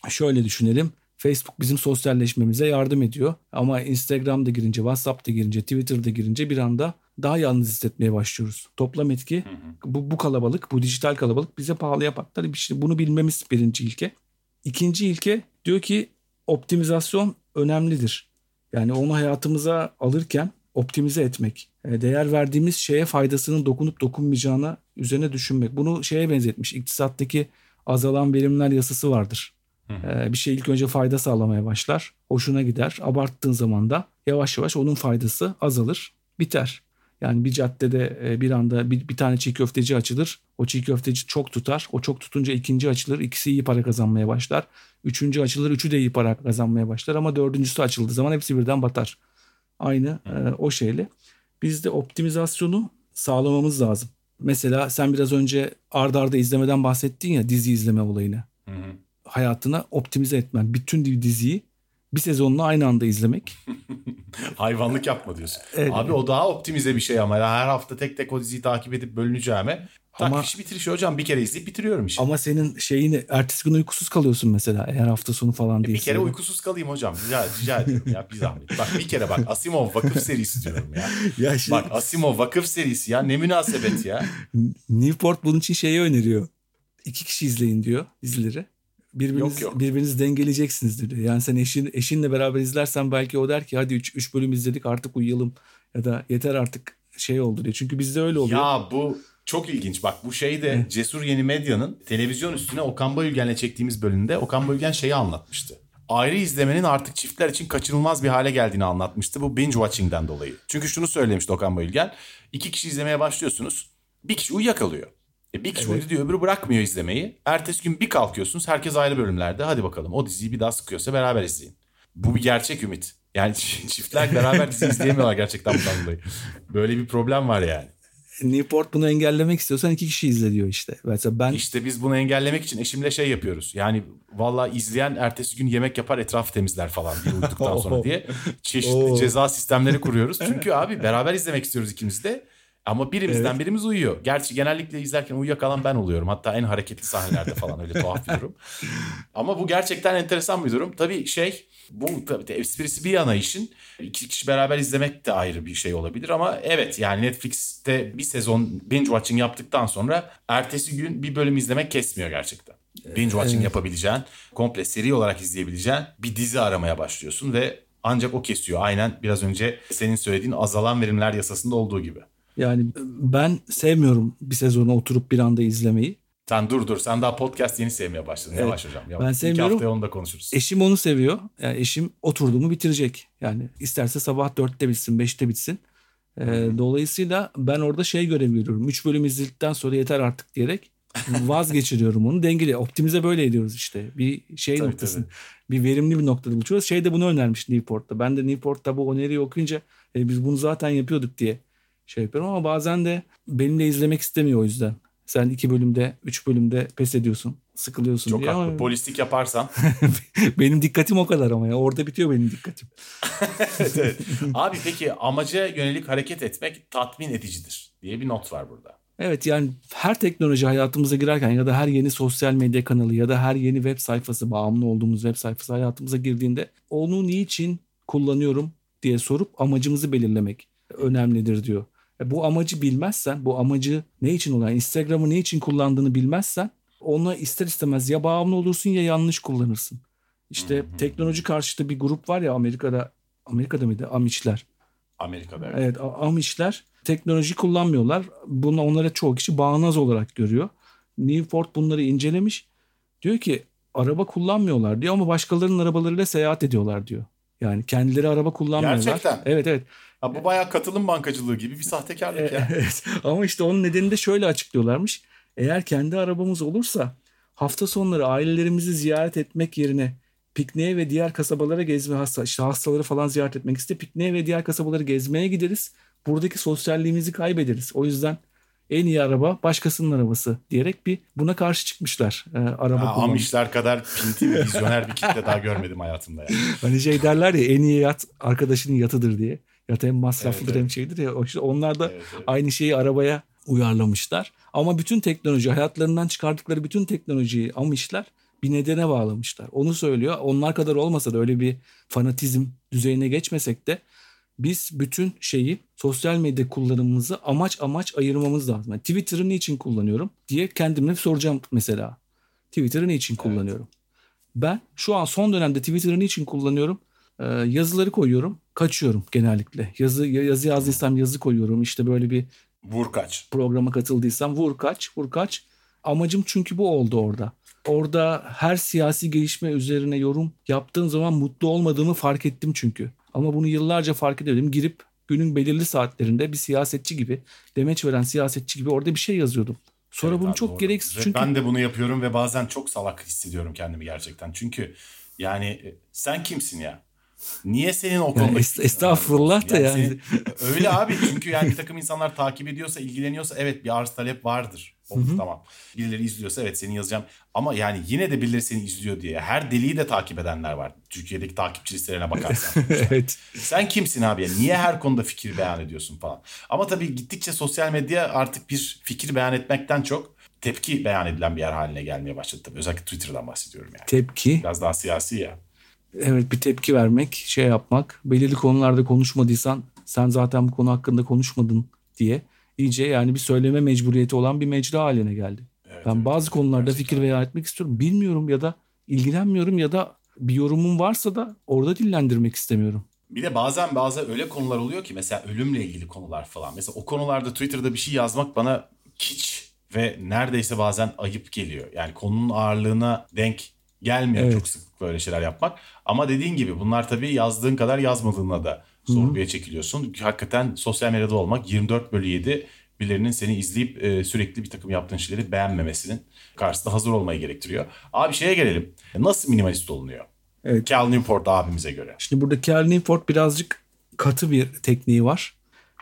Şöyle düşünelim. Facebook bizim sosyalleşmemize yardım ediyor. Ama Instagram'da girince, WhatsApp'ta girince, Twitter'da girince bir anda daha yalnız hissetmeye başlıyoruz. Toplam etki bu, bu kalabalık, bu dijital kalabalık bize pahalıya patlar. İşte bunu bilmemiz birinci ilke. İkinci ilke diyor ki optimizasyon önemlidir. Yani onu hayatımıza alırken optimize etmek. E, Değer verdiğimiz şeye faydasının dokunup dokunmayacağına üzerine düşünmek. Bunu şeye benzetmiş. İktisattaki azalan verimler yasası vardır. Ee, bir şey ilk önce fayda sağlamaya başlar. Hoşuna gider. Abarttığın zaman da yavaş yavaş onun faydası azalır. Biter. Yani bir caddede e, bir anda bir, bir tane çiğ köfteci açılır. O çiğ köfteci çok tutar. O çok tutunca ikinci açılır. İkisi iyi para kazanmaya başlar. Üçüncü açılır. Üçü de iyi para kazanmaya başlar. Ama dördüncüsü açıldığı zaman hepsi birden batar. Aynı e, o şeyle. Biz de optimizasyonu sağlamamız lazım. Mesela sen biraz önce ardarda arda izlemeden bahsettin ya dizi izleme olayını. Hı hı. Hayatına optimize etmen. Bütün diziyi bir sezonunu aynı anda izlemek. [laughs] Hayvanlık yapma diyorsun. Evet. Abi o daha optimize bir şey ama. Her hafta tek tek o diziyi takip edip bölüneceğime. Tak Ama- işi bitir işi hocam bir kere izleyip bitiriyorum işi. Ama senin şeyini ertesi gün uykusuz kalıyorsun mesela eğer hafta sonu falan bir değilse. kere uykusuz kalayım hocam. Rica, rica ediyorum ya bir zahmet. Bak bir kere bak Asimov vakıf serisi diyorum ya. [laughs] Ya şimdi Bak Asimov vakıf serisi ya ne münasebet ya. Newport bunun için şeyi öneriyor. İki kişi izleyin diyor dizileri. Birbiriniz, Yok, yok. birbirinizi dengeleyeceksiniz diyor. Yani sen eşin, eşinle beraber izlersen belki o der ki hadi 3 üç bölüm izledik artık uyuyalım. Ya da yeter artık şey oldu diyor. Çünkü bizde öyle oluyor. Ya bu çok ilginç. Bak bu şey de Cesur Yeni Medya'nın televizyon üstüne Okan Bayülgen'le çektiğimiz bölümde Okan Bayülgen şeyi anlatmıştı. Ayrı izlemenin artık çiftler için kaçınılmaz bir hale geldiğini anlatmıştı bu binge watching'den dolayı. Çünkü şunu söylemişti Okan Bayülgen. İki kişi izlemeye başlıyorsunuz. Bir kişi uyuyakalıyor. E bir kişi uyudu diyor öbürü bırakmıyor izlemeyi. Ertesi gün bir kalkıyorsunuz herkes ayrı bölümlerde. Hadi bakalım o diziyi bir daha sıkıyorsa beraber izleyin. Bu bir gerçek ümit. Yani [laughs] çiftler beraber dizi izleyemiyorlar gerçekten bundan dolayı. Böyle bir problem var yani. Newport bunu engellemek istiyorsan iki kişi izle diyor işte. Mesela ben İşte biz bunu engellemek için eşimle şey yapıyoruz. Yani valla izleyen ertesi gün yemek yapar etrafı temizler falan bir uyuduktan sonra [laughs] diye çeşitli Oo. ceza sistemleri kuruyoruz. Çünkü abi beraber izlemek istiyoruz ikimiz de. Ama birimizden birimiz uyuyor. Gerçi genellikle izlerken uyuyakalan ben oluyorum. Hatta en hareketli sahnelerde falan öyle tuhaf bir durum. Ama bu gerçekten enteresan bir durum. Tabii şey bu tabii esprisi bir yana işin. iki kişi beraber izlemek de ayrı bir şey olabilir ama evet yani Netflix'te bir sezon binge watching yaptıktan sonra ertesi gün bir bölüm izlemek kesmiyor gerçekten. Binge watching yapabileceğin, komple seri olarak izleyebileceğin bir dizi aramaya başlıyorsun ve ancak o kesiyor. Aynen biraz önce senin söylediğin azalan verimler yasasında olduğu gibi. Yani ben sevmiyorum bir sezonu oturup bir anda izlemeyi. Sen dur dur sen daha podcast yeni sevmeye başladın. Evet. Yavaş hocam. Yavaş. Ben İki sevmiyorum. haftaya onu da konuşuruz. Eşim onu seviyor. Yani eşim oturduğumu bitirecek. Yani isterse sabah dörtte bitsin, beşte bitsin. Ee, dolayısıyla ben orada şey görev görüyorum. Üç bölüm izledikten sonra yeter artık diyerek [laughs] vazgeçiriyorum onu. Dengeli. Optimize böyle ediyoruz işte. Bir şey Tabii, noktasını. Bir verimli bir noktada buluşuyoruz. Şey de bunu önermiş Newport'ta. Ben de Newport'ta bu öneriyi okuyunca e, biz bunu zaten yapıyorduk diye şey yapıyorum. Ama bazen de benimle izlemek istemiyor o yüzden. Sen iki bölümde, üç bölümde pes ediyorsun. Sıkılıyorsun Çok diye haklı. ama Polislik yaparsan. [laughs] benim dikkatim o kadar ama ya. Orada bitiyor benim dikkatim. [laughs] evet, evet. Abi peki amaca yönelik hareket etmek tatmin edicidir diye bir not var burada. Evet yani her teknoloji hayatımıza girerken ya da her yeni sosyal medya kanalı ya da her yeni web sayfası bağımlı olduğumuz web sayfası hayatımıza girdiğinde onu niçin kullanıyorum diye sorup amacımızı belirlemek önemlidir diyor. E bu amacı bilmezsen, bu amacı ne için olan, Instagram'ı ne için kullandığını bilmezsen ona ister istemez ya bağımlı olursun ya yanlış kullanırsın. İşte teknoloji karşıtı bir grup var ya Amerika'da, Amerika'da mıydı? Amiçler. Amerika'da. Evet A- Amişler teknoloji kullanmıyorlar. Bunu onlara çoğu kişi bağnaz olarak görüyor. Newport bunları incelemiş. Diyor ki araba kullanmıyorlar diyor ama başkalarının arabalarıyla seyahat ediyorlar diyor. Yani kendileri araba kullanmıyorlar. Gerçekten? Evet evet. Ha, bu bayağı katılım bankacılığı gibi bir sahtekarlık ya. [laughs] evet. Ama işte onun nedenini de şöyle açıklıyorlarmış. Eğer kendi arabamız olursa hafta sonları ailelerimizi ziyaret etmek yerine pikniğe ve diğer kasabalara gezme hasta işte hastaları falan ziyaret etmek iste pikniğe ve diğer kasabaları gezmeye gideriz. Buradaki sosyalliğimizi kaybederiz. O yüzden en iyi araba başkasının arabası diyerek bir buna karşı çıkmışlar. Ee, araba kullanmak. Amişler kadar pinti ve vizyoner bir kitle daha görmedim hayatımda ya. [laughs] Hani şey derler ya en iyi yat arkadaşının yatıdır diye. Yat hem masraflıdır Evet, hem şeydir ya. İşte onlar da Evet, evet. aynı şeyi arabaya uyarlamışlar. Ama bütün teknoloji hayatlarından çıkardıkları bütün teknolojiyi Amişler bir nedene bağlamışlar. Onu söylüyor. Onlar kadar olmasa da öyle bir fanatizm düzeyine geçmesek de biz bütün şeyi sosyal medya kullanımımızı amaç amaç ayırmamız lazım. Yani Twitter'ı niçin kullanıyorum diye kendime soracağım mesela. Twitter'ı niçin kullanıyorum? Ben şu an son dönemde Twitter'ı niçin kullanıyorum? Ee, yazıları koyuyorum. Kaçıyorum genellikle. Yazı yazı yazdıysam yazı koyuyorum. İşte böyle bir Vur kaç. programa katıldıysam vur kaç, vur kaç. Amacım çünkü bu oldu orada. orada her siyasi gelişme üzerine yorum yaptığım zaman mutlu olmadığımı fark ettim çünkü. Ama bunu yıllarca fark edemedim. Girip günün belirli saatlerinde bir siyasetçi gibi, demeç veren siyasetçi gibi orada bir şey yazıyordum. Sonra Evet bunu abi, çok doğru. gereksiz Ve çünkü Ben de bunu yapıyorum ve bazen çok salak hissediyorum kendimi gerçekten. Çünkü yani e, sen kimsin ya? Niye senin o konuda... es- estağfurullah da yani. senin- öyle abi çünkü yani bir takım insanlar takip ediyorsa, ilgileniyorsa evet bir arz talep vardır. Olur tamam. Birileri izliyorsa evet seni yazacağım. Ama yani yine de birileri seni izliyor diye. Her deliği de takip edenler var. Türkiye'deki takipçi listelerine bakarsan. [laughs] evet. Sen kimsin abi ya? Niye her konuda fikir beyan ediyorsun falan. Ama tabii gittikçe sosyal medya artık bir fikir beyan etmekten çok tepki beyan edilen bir yer haline gelmeye başladı tabii. Özellikle Twitter'dan bahsediyorum yani. Tepki. Biraz daha siyasi ya. Evet bir tepki vermek, şey yapmak. Belirli konularda konuşmadıysan sen zaten bu konu hakkında konuşmadın diye iyice yani bir söyleme mecburiyeti olan bir mecra haline geldi. Evet, Ben evet, bazı konularda gerçekten. fikir beyan etmek istiyorum. Bilmiyorum ya da ilgilenmiyorum ya da bir yorumum varsa da orada dillendirmek istemiyorum. Bir de bazen bazı öyle konular oluyor ki mesela ölümle ilgili konular falan. Mesela o konularda Twitter'da bir şey yazmak bana kiç ve neredeyse bazen ayıp geliyor. Yani konunun ağırlığına denk gelmiyor Evet. çok sıklıkla öyle şeyler yapmak. Ama dediğin gibi bunlar tabii yazdığın kadar yazmadığına da sorguya çekiliyorsun. Hakikaten sosyal medyada olmak 24 bölü 7 birilerinin seni izleyip e, sürekli bir takım yaptığın şeyleri beğenmemesinin karşısında hazır olmayı gerektiriyor. Abi şeye gelelim. Nasıl minimalist olunuyor? Evet. Cal Newport abimize göre. Şimdi burada Cal Newport birazcık katı bir tekniği var.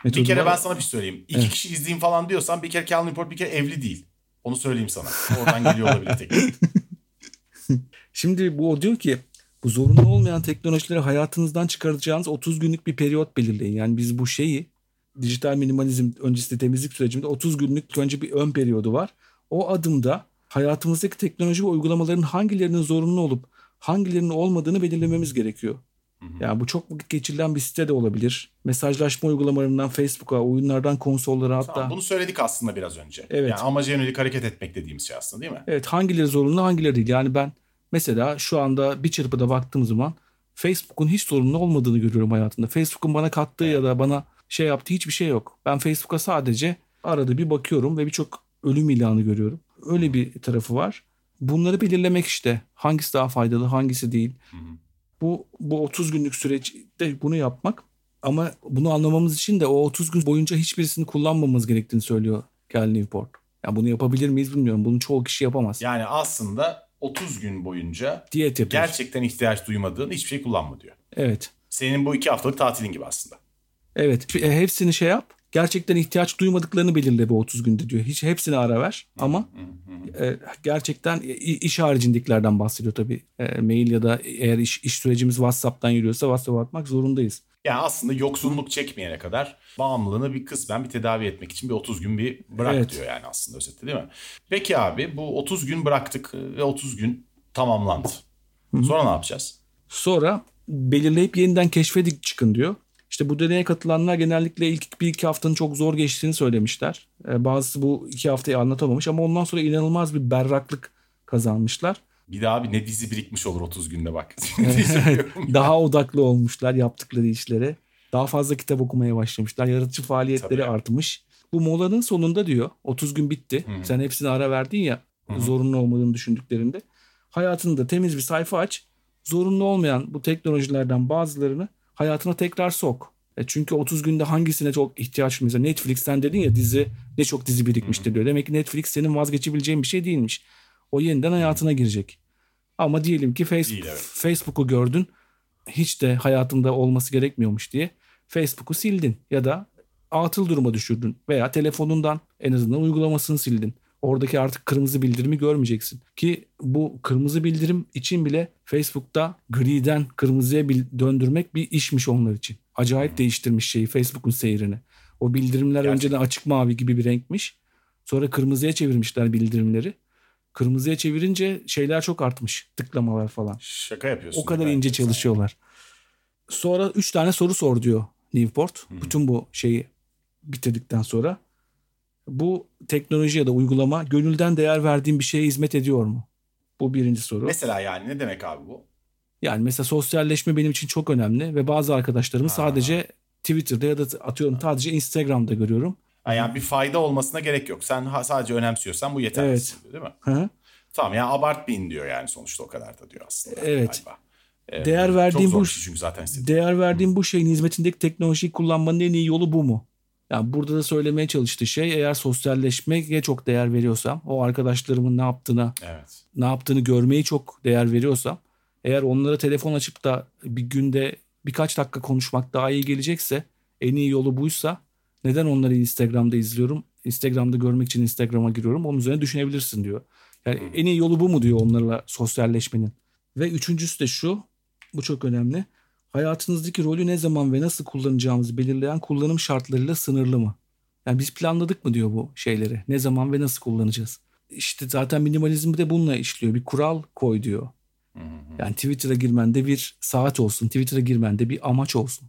Metodu Bir kere var. ben sana bir şey söyleyeyim. İki kişi izleyeyim falan diyorsan bir kere Cal Newport bir kere evli değil. Onu söyleyeyim sana. Oradan geliyor olabilir teknik. [laughs] Şimdi bu diyor ki bu zorunlu olmayan teknolojileri hayatınızdan çıkaracağınız 30 günlük bir periyot belirleyin. Yani biz bu şeyi dijital minimalizm öncesi temizlik sürecinde 30 günlük önce bir ön periyodu var. O adımda hayatımızdaki teknoloji ve uygulamaların hangilerinin zorunlu olup hangilerinin olmadığını belirlememiz gerekiyor. Yani bu çok vakit geçirilen bir site de olabilir. Mesajlaşma uygulamalarından Facebook'a, oyunlardan konsollara hatta. Tamam, bunu söyledik aslında biraz önce. Evet. Yani amaca yönelik hareket etmek dediğimiz şey aslında değil mi? Evet hangileri zorunlu hangileri değil. Yani ben mesela şu anda bir çırpıda baktığım zaman Facebook'un hiç zorunlu olmadığını görüyorum hayatımda. Facebook'un bana kattığı ya da bana şey yaptığı hiçbir şey yok. Ben Facebook'a sadece arada bir bakıyorum ve birçok ölüm ilanı görüyorum. Öyle bir tarafı var. Bunları belirlemek işte. Hangisi daha faydalı, hangisi değil. Bu bu 30 günlük süreçte bunu yapmak ama bunu anlamamız için de o 30 gün boyunca hiçbirisini kullanmamamız gerektiğini söylüyor Cal Newport. Ya bunu yapabilir miyiz bilmiyorum. Bunu çoğu kişi yapamaz. Yani aslında 30 gün boyunca Diyet yapıyoruz. gerçekten ihtiyaç duymadığın hiçbir şey kullanma diyor. Evet. Senin bu iki haftalık tatilin gibi aslında. Evet. E, hepsini şey yap. Gerçekten ihtiyaç duymadıklarını belirle bu 30 günde diyor. Hiç hepsine ara ver ama e, gerçekten iş haricindekilerden bahsediyor tabii. E, mail ya da eğer iş, iş sürecimiz WhatsApp'tan yürüyorsa WhatsApp'a atmak zorundayız. Yani aslında yoksunluk çekmeyene kadar bağımlılığını bir kısmen bir tedavi etmek için bir 30 gün bir bırak Evet. diyor yani aslında özetle değil mi? Peki abi bu 30 gün bıraktık ve 30 gün tamamlandı. Sonra ne yapacağız? Sonra belirleyip yeniden keşfedip çıkın diyor. İşte bu deneye katılanlar genellikle ilk bir iki haftanın çok zor geçtiğini söylemişler. E, bazısı bu iki haftayı anlatamamış ama ondan sonra inanılmaz bir berraklık kazanmışlar. Bir daha bir ne dizi birikmiş olur 30 günde bak. [laughs] [laughs] Daha odaklı olmuşlar yaptıkları işlere. Daha fazla kitap okumaya başlamışlar. Yaratıcı faaliyetleri Tabii. artmış. Bu molanın sonunda diyor 30 gün bitti. Sen hepsine ara verdin ya zorunlu olmadığını düşündüklerinde. Hayatında temiz bir sayfa aç. Zorunlu olmayan bu teknolojilerden bazılarını hayatına tekrar sok. E çünkü 30 günde hangisine çok ihtiyaç mesela Netflix'ten dedin ya dizi ne çok dizi birikmiştir diyor. Demek ki Netflix senin vazgeçebileceğin bir şey değilmiş. O yeniden hayatına girecek. Ama diyelim ki Facebook, Değil, evet. Facebook'u gördün. Hiç de hayatında olması gerekmiyormuş diye Facebook'u sildin ya da atıl duruma düşürdün veya telefonundan en azından uygulamasını sildin. Oradaki artık kırmızı bildirimi görmeyeceksin. Ki bu kırmızı bildirim için bile Facebook'ta griden kırmızıya döndürmek bir işmiş onlar için. Acayip değiştirmiş şeyi Facebook'un seyrini. O bildirimler Gerçekten. önceden açık mavi gibi bir renkmiş. Sonra kırmızıya çevirmişler bildirimleri. Kırmızıya çevirince şeyler çok artmış. Tıklamalar falan. Şaka yapıyorsun. O kadar ince sen. çalışıyorlar. Sonra üç tane soru sor diyor Newport. Bütün bu şeyi bitirdikten sonra. Bu teknoloji ya da uygulama gönülden değer verdiğin bir şeye hizmet ediyor mu? Bu birinci soru. Mesela yani ne demek abi bu? Yani mesela sosyalleşme benim için çok önemli ve bazı arkadaşlarımı sadece Twitter'da ya da atıyorum sadece Instagram'da görüyorum. Yani bir fayda olmasına gerek yok. Sen sadece önemsiyorsan bu yeterli Evet. değil mi? Hı hı. Tamam yani abartmayın diyor yani sonuçta o kadar da diyor aslında. Evet. Galiba. Ee, Değer verdiğim bu- şey çünkü zaten. Değer verdiğim bu şeyin hizmetindeki teknolojiyi kullanmanın en iyi yolu bu mu? Yani burada da söylemeye çalıştığı şey eğer sosyalleşmeye çok değer veriyorsam, o arkadaşlarımın ne yaptığına, Evet. ne yaptığını görmeyi çok değer veriyorsam, eğer onlara telefon açıp da bir günde birkaç dakika konuşmak daha iyi gelecekse, en iyi yolu buysa neden onları Instagram'da izliyorum? Instagram'da görmek için Instagram'a giriyorum. Onun üzerine düşünebilirsin diyor. Yani en iyi yolu bu mu diyor onlarla sosyalleşmenin. Ve üçüncüsü de şu, bu çok önemli. Hayatınızdaki rolü ne zaman ve nasıl kullanacağımızı belirleyen kullanım şartlarıyla sınırlı mı? Yani biz planladık mı diyor bu şeyleri. Ne zaman ve nasıl kullanacağız? İşte zaten minimalizm de bununla işliyor. Bir kural koy diyor. Yani Twitter'a girmende bir saat olsun. Twitter'a girmende bir amaç olsun.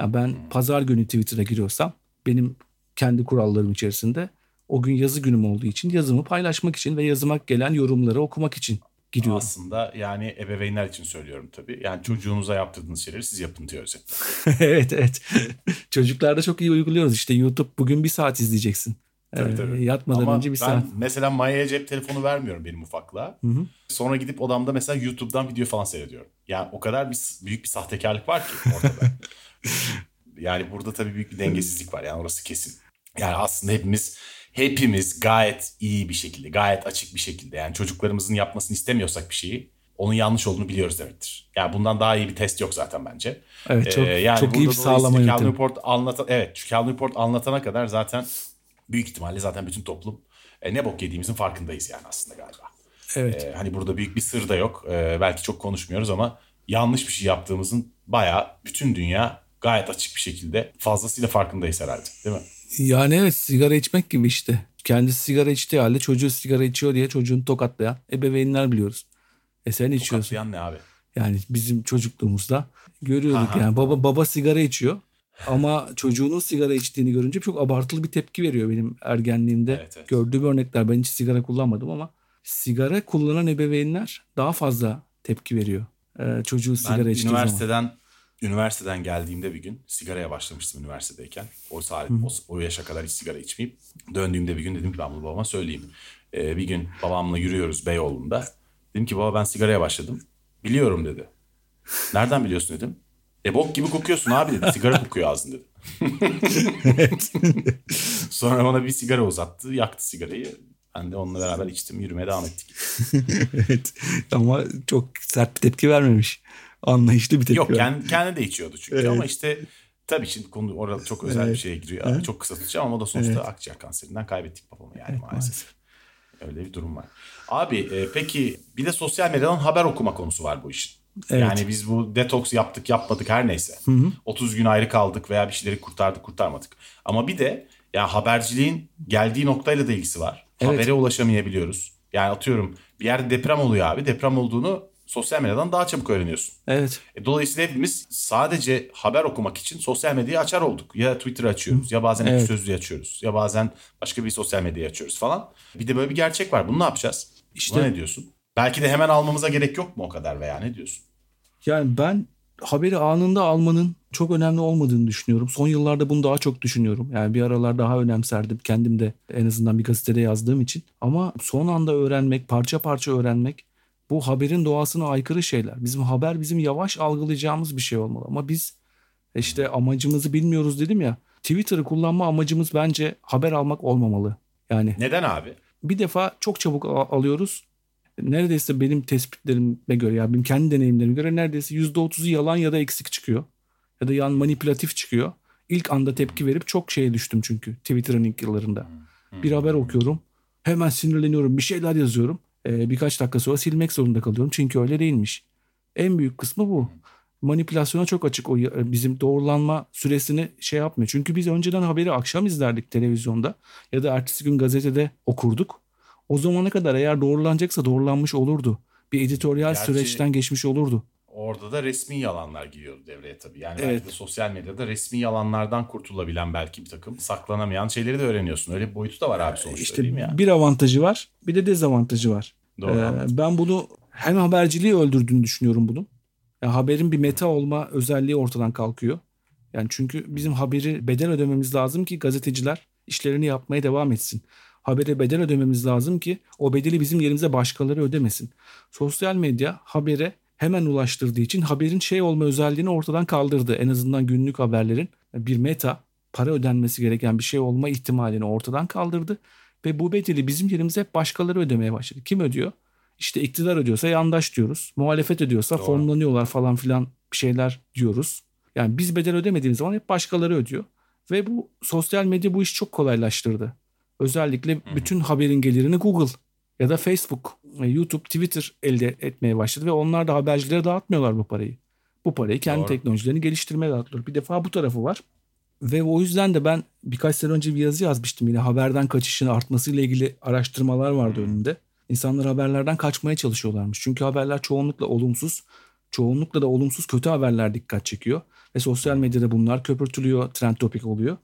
Yani ben pazar günü Twitter'a giriyorsam benim kendi kurallarım içerisinde o gün yazı günüm olduğu için yazımı paylaşmak için ve yazıma gelen yorumları okumak için giriyorum. Aslında yani ebeveynler için söylüyorum tabii. Yani çocuğunuza yaptırdığınız şeyleri siz yapın diyor özetle. [laughs] evet evet. Çocuklarda çok iyi uyguluyoruz. İşte YouTube bugün bir saat izleyeceksin. Tabii, Ee, tabii. Yatmadan Ama önce bir ben saat. mesela Maya'ya cep telefonu vermiyorum benim ufaklığa. hı. Sonra gidip odamda mesela YouTube'dan video falan seyrediyorum. Yani o kadar bir büyük bir sahtekarlık var ki ortada. [laughs] yani burada tabii büyük bir dengesizlik var. Yani orası kesin. Yani aslında hepimiz hepimiz gayet iyi bir şekilde, gayet açık bir şekilde yani çocuklarımızın yapmasını istemiyorsak bir şeyi onun yanlış olduğunu biliyoruz demektir. Yani bundan daha iyi bir test yok zaten bence. Evet çok, Ee, yani çok iyi bir sağlama dolayısıyla Calvin yöntemi. Report anlatan evet Calvin Report anlatana kadar zaten büyük ihtimalle zaten bütün toplum e, ne bok yediğimizin farkındayız yani aslında galiba. Evet. E, hani burada büyük bir sır da yok. E, belki çok konuşmuyoruz ama yanlış bir şey yaptığımızın bayağı bütün dünya gayet açık bir şekilde fazlasıyla farkındayız herhalde değil mi? Yani evet sigara içmek gibi işte. Kendisi sigara içtiği halde çocuğu sigara içiyor diye çocuğunu tokatlayan ebeveynler biliyoruz. E sen içiyorsun. Katlayan ne abi? Yani bizim çocukluğumuzda görüyorduk Aha. yani baba baba sigara içiyor ama çocuğunun sigara içtiğini görünce çok abartılı bir tepki veriyor benim ergenliğimde. Evet, evet. Gördüğüm örnekler ben hiç sigara kullanmadım ama sigara kullanan ebeveynler daha fazla tepki veriyor. Ee, çocuğu sigara ben içtiği zaman. Üniversiteden geldiğimde bir gün sigaraya başlamıştım üniversitedeyken. O, saat, o, o yaşa kadar hiç sigara içmeyip döndüğümde bir gün dedim ki ben bunu babama söyleyeyim. Ee, bir gün babamla yürüyoruz Beyoğlu'nda. Dedim ki baba ben sigaraya başladım. Biliyorum dedi. Nereden biliyorsun dedim. E bok gibi kokuyorsun abi dedi. Sigara kokuyor ağzın dedi. [laughs] Sonra bana bir sigara uzattı. Yaktı sigarayı. Ben de onunla beraber içtim. Yürümeye devam ettik. [laughs] evet ama çok sert bir tepki vermemiş. Anlayışlı bir tepki Yok kendi, kendi de içiyordu çünkü Evet. ama işte tabii şimdi konu orada çok özel bir Evet. şeye giriyor. Çok kısa tutacağım ama o da sonuçta Evet. akciğer kanserinden kaybettik babamı yani Evet, maalesef. Öyle bir durum var. Abi e, peki bir de sosyal medyadan haber okuma konusu var bu işin. Evet. Yani biz bu detoks yaptık yapmadık her neyse. 30 gün ayrı kaldık veya bir şeyleri kurtardık kurtarmadık. Ama bir de ya haberciliğin geldiği noktayla da ilgisi var. Evet. Habere ulaşamayabiliyoruz. Yani atıyorum bir yerde deprem oluyor abi. Deprem olduğunu sosyal medyadan daha çabuk öğreniyorsun. Evet. E, Dolayısıyla hepimiz sadece haber okumak için sosyal medyayı açar olduk. Ya Twitter açıyoruz ya bazen Evet. sözlüğü açıyoruz ya bazen başka bir sosyal medyayı açıyoruz falan. Bir de böyle bir gerçek var. Bunu ne yapacağız? İşte- Buna ne diyorsun? Belki de hemen almamıza gerek yok mu o kadar veya ne diyorsun? Yani ben haberi anında almanın çok önemli olmadığını düşünüyorum. Son yıllarda bunu daha çok düşünüyorum. Yani bir aralar daha önemserdim. Kendim de en azından bir gazetede yazdığım için. Ama son anda öğrenmek, parça parça öğrenmek bu haberin doğasına aykırı şeyler. Bizim haber bizim yavaş algılayacağımız bir şey olmalı. Ama biz işte amacımızı bilmiyoruz dedim ya. Twitter'ı kullanma amacımız bence haber almak olmamalı. Yani Neden abi? bir defa çok çabuk alıyoruz. Neredeyse benim tespitlerime göre ya benim kendi deneyimlerime göre neredeyse %30'u yalan ya da eksik çıkıyor. Ya da yan manipülatif çıkıyor. İlk anda tepki verip çok şeye düştüm çünkü Twitter'ın ilk yıllarında. Bir haber okuyorum. Hemen sinirleniyorum. Bir şeyler yazıyorum. Ee, birkaç dakika sonra silmek zorunda kalıyorum. Çünkü öyle değilmiş. En büyük kısmı bu. Manipülasyona çok açık o bizim doğrulanma süresini şey yapmıyor. Çünkü biz önceden haberi akşam izlerdik televizyonda ya da ertesi gün gazetede okurduk. O zamana kadar eğer doğrulanacaksa doğrulanmış olurdu. Bir editoryal Gerçi- süreçten geçmiş olurdu. Orada da resmi yalanlar giriyordu devreye tabii. Yani Evet. belki de sosyal medyada resmi yalanlardan kurtulabilen belki bir takım saklanamayan şeyleri de öğreniyorsun. Öyle bir boyutu da var abi sonuçta İşte değil mi ya? bir avantajı var, bir de dezavantajı var. Doğru. Ee, ben bunu hem haberciliği öldürdüğünü düşünüyorum bunun. Yani haberin bir meta olma özelliği ortadan kalkıyor. Yani çünkü bizim haberi bedel ödememiz lazım ki gazeteciler işlerini yapmaya devam etsin. habere bedel ödememiz lazım ki o bedeli bizim yerimize başkaları ödemesin. Sosyal medya habere hemen ulaştırdığı için haberin şey olma özelliğini ortadan kaldırdı. En azından günlük haberlerin bir meta para ödenmesi gereken bir şey olma ihtimalini ortadan kaldırdı. Ve bu bedeli bizim yerimize hep başkaları ödemeye başladı. Kim ödüyor? İşte iktidar ödüyorsa yandaş diyoruz. Muhalefet ödüyorsa Doğru. fonlanıyorlar falan filan bir şeyler diyoruz. Yani biz bedel ödemediğimiz zaman hep başkaları ödüyor. Ve bu sosyal medya bu işi çok kolaylaştırdı. Özellikle bütün haberin gelirini Google ya da Facebook, e, YouTube, Twitter elde etmeye başladı ve onlar da habercilere dağıtmıyorlar bu parayı. Bu parayı kendi Doğru. teknolojilerini geliştirmeye dağıtıyorlar. Bir defa bu tarafı var. Ve o yüzden de ben birkaç sene önce bir yazı yazmıştım. Yine haberden kaçışın artmasıyla ilgili araştırmalar vardı önünde. İnsanlar haberlerden kaçmaya çalışıyorlarmış. Çünkü haberler çoğunlukla olumsuz. Çoğunlukla da olumsuz kötü haberler dikkat çekiyor. Ve sosyal medyada bunlar köpürtülüyor, trend topik oluyor.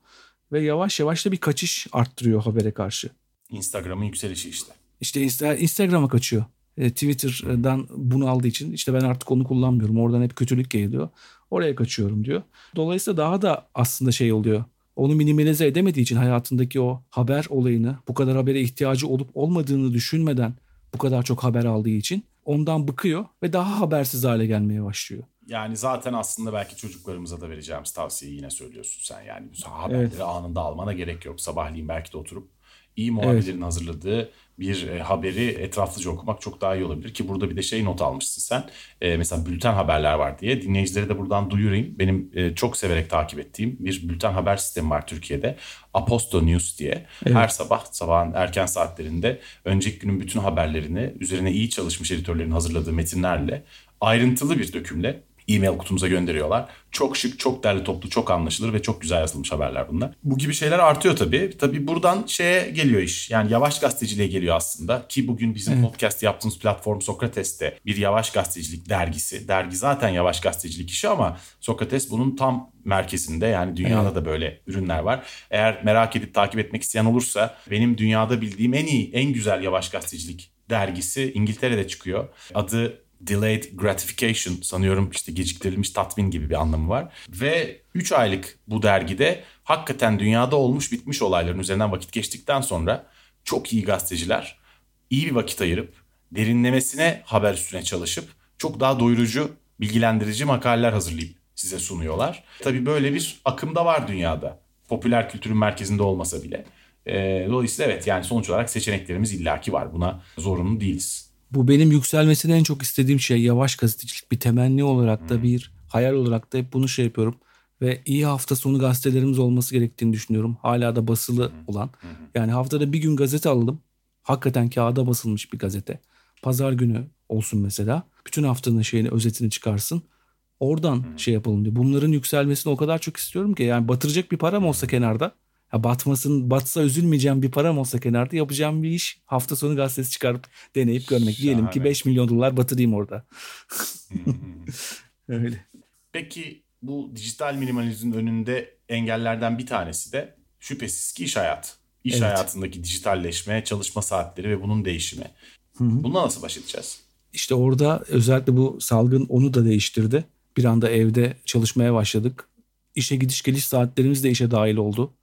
Ve yavaş yavaş da bir kaçış arttırıyor habere karşı. Instagram'ın yükselişi işte. İşte Instagram'a kaçıyor. E, Twitter'dan bunu aldığı için işte ben artık onu kullanmıyorum. Oradan hep kötülük geliyor. Oraya kaçıyorum diyor. Dolayısıyla daha da aslında şey oluyor. Onu minimalize edemediği için hayatındaki o haber olayını bu kadar habere ihtiyacı olup olmadığını düşünmeden bu kadar çok haber aldığı için ondan bıkıyor ve daha habersiz hale gelmeye başlıyor. Yani zaten aslında belki çocuklarımıza da vereceğimiz tavsiyeyi yine söylüyorsun sen. Yani haberleri evet. anında almana gerek yok. Sabahleyin belki de oturup iyi muhabirlerin evet. hazırladığı bir e, haberi etraflıca okumak çok daha iyi olabilir ki burada bir de şey not almışsın sen. E, mesela bülten haberler var diye dinleyicilere de buradan duyurayım. Benim e, çok severek takip ettiğim bir bülten haber sistemi var Türkiye'de. Aposto News diye. Evet. Her sabah sabahın erken saatlerinde önceki günün bütün haberlerini üzerine iyi çalışmış editörlerin hazırladığı metinlerle ayrıntılı bir dökümle e-mail kutumuza gönderiyorlar. Çok şık, çok derli toplu, çok anlaşılır ve çok güzel yazılmış haberler bunlar. Bu gibi şeyler artıyor tabii. Tabii buradan şeye geliyor iş. Yani yavaş gazeteciliğe geliyor aslında. Ki bugün bizim evet. podcast yaptığımız platform Sokrates'te bir yavaş gazetecilik dergisi. Dergi zaten yavaş gazetecilik işi ama Sokrates bunun tam merkezinde. Yani dünyada evet. da böyle ürünler var. Eğer merak edip takip etmek isteyen olursa benim dünyada bildiğim en iyi, en güzel yavaş gazetecilik dergisi İngiltere'de çıkıyor. Adı delayed gratification sanıyorum işte geciktirilmiş tatmin gibi bir anlamı var. Ve 3 aylık bu dergide hakikaten dünyada olmuş bitmiş olayların üzerinden vakit geçtikten sonra çok iyi gazeteciler iyi bir vakit ayırıp derinlemesine haber üstüne çalışıp çok daha doyurucu, bilgilendirici makaleler hazırlayıp size sunuyorlar. Tabii böyle bir akım da var dünyada. Popüler kültürün merkezinde olmasa bile. Dolayısıyla evet yani sonuç olarak seçeneklerimiz illaki var. Buna zorunlu değiliz. Bu benim yükselmesini en çok istediğim şey yavaş gazetecilik bir temenni olarak da bir hayal olarak da hep bunu şey yapıyorum. Ve iyi hafta sonu gazetelerimiz olması gerektiğini düşünüyorum. Hala da basılı olan. Yani haftada bir gün gazete alalım. Hakikaten kağıda basılmış bir gazete. Pazar günü olsun mesela. Bütün haftanın şeyini özetini çıkarsın. Oradan şey yapalım diye. Bunların yükselmesini o kadar çok istiyorum ki. Yani batıracak bir param olsa kenarda ya batmasın, batsa üzülmeyeceğim bir param olsa kenarda yapacağım bir iş. Hafta sonu gazetesi çıkarıp deneyip görmek. Şahane. Diyelim ki 5 milyon dolar batırayım orada. [laughs] Öyle. Peki bu dijital minimalizmin önünde engellerden bir tanesi de şüphesiz ki iş hayatı. İş evet. hayatındaki dijitalleşme, çalışma saatleri ve bunun değişimi. Hı hı. Bununla nasıl baş edeceğiz? İşte orada özellikle bu salgın onu da değiştirdi. Bir anda evde çalışmaya başladık. İşe gidiş geliş saatlerimiz de işe dahil oldu.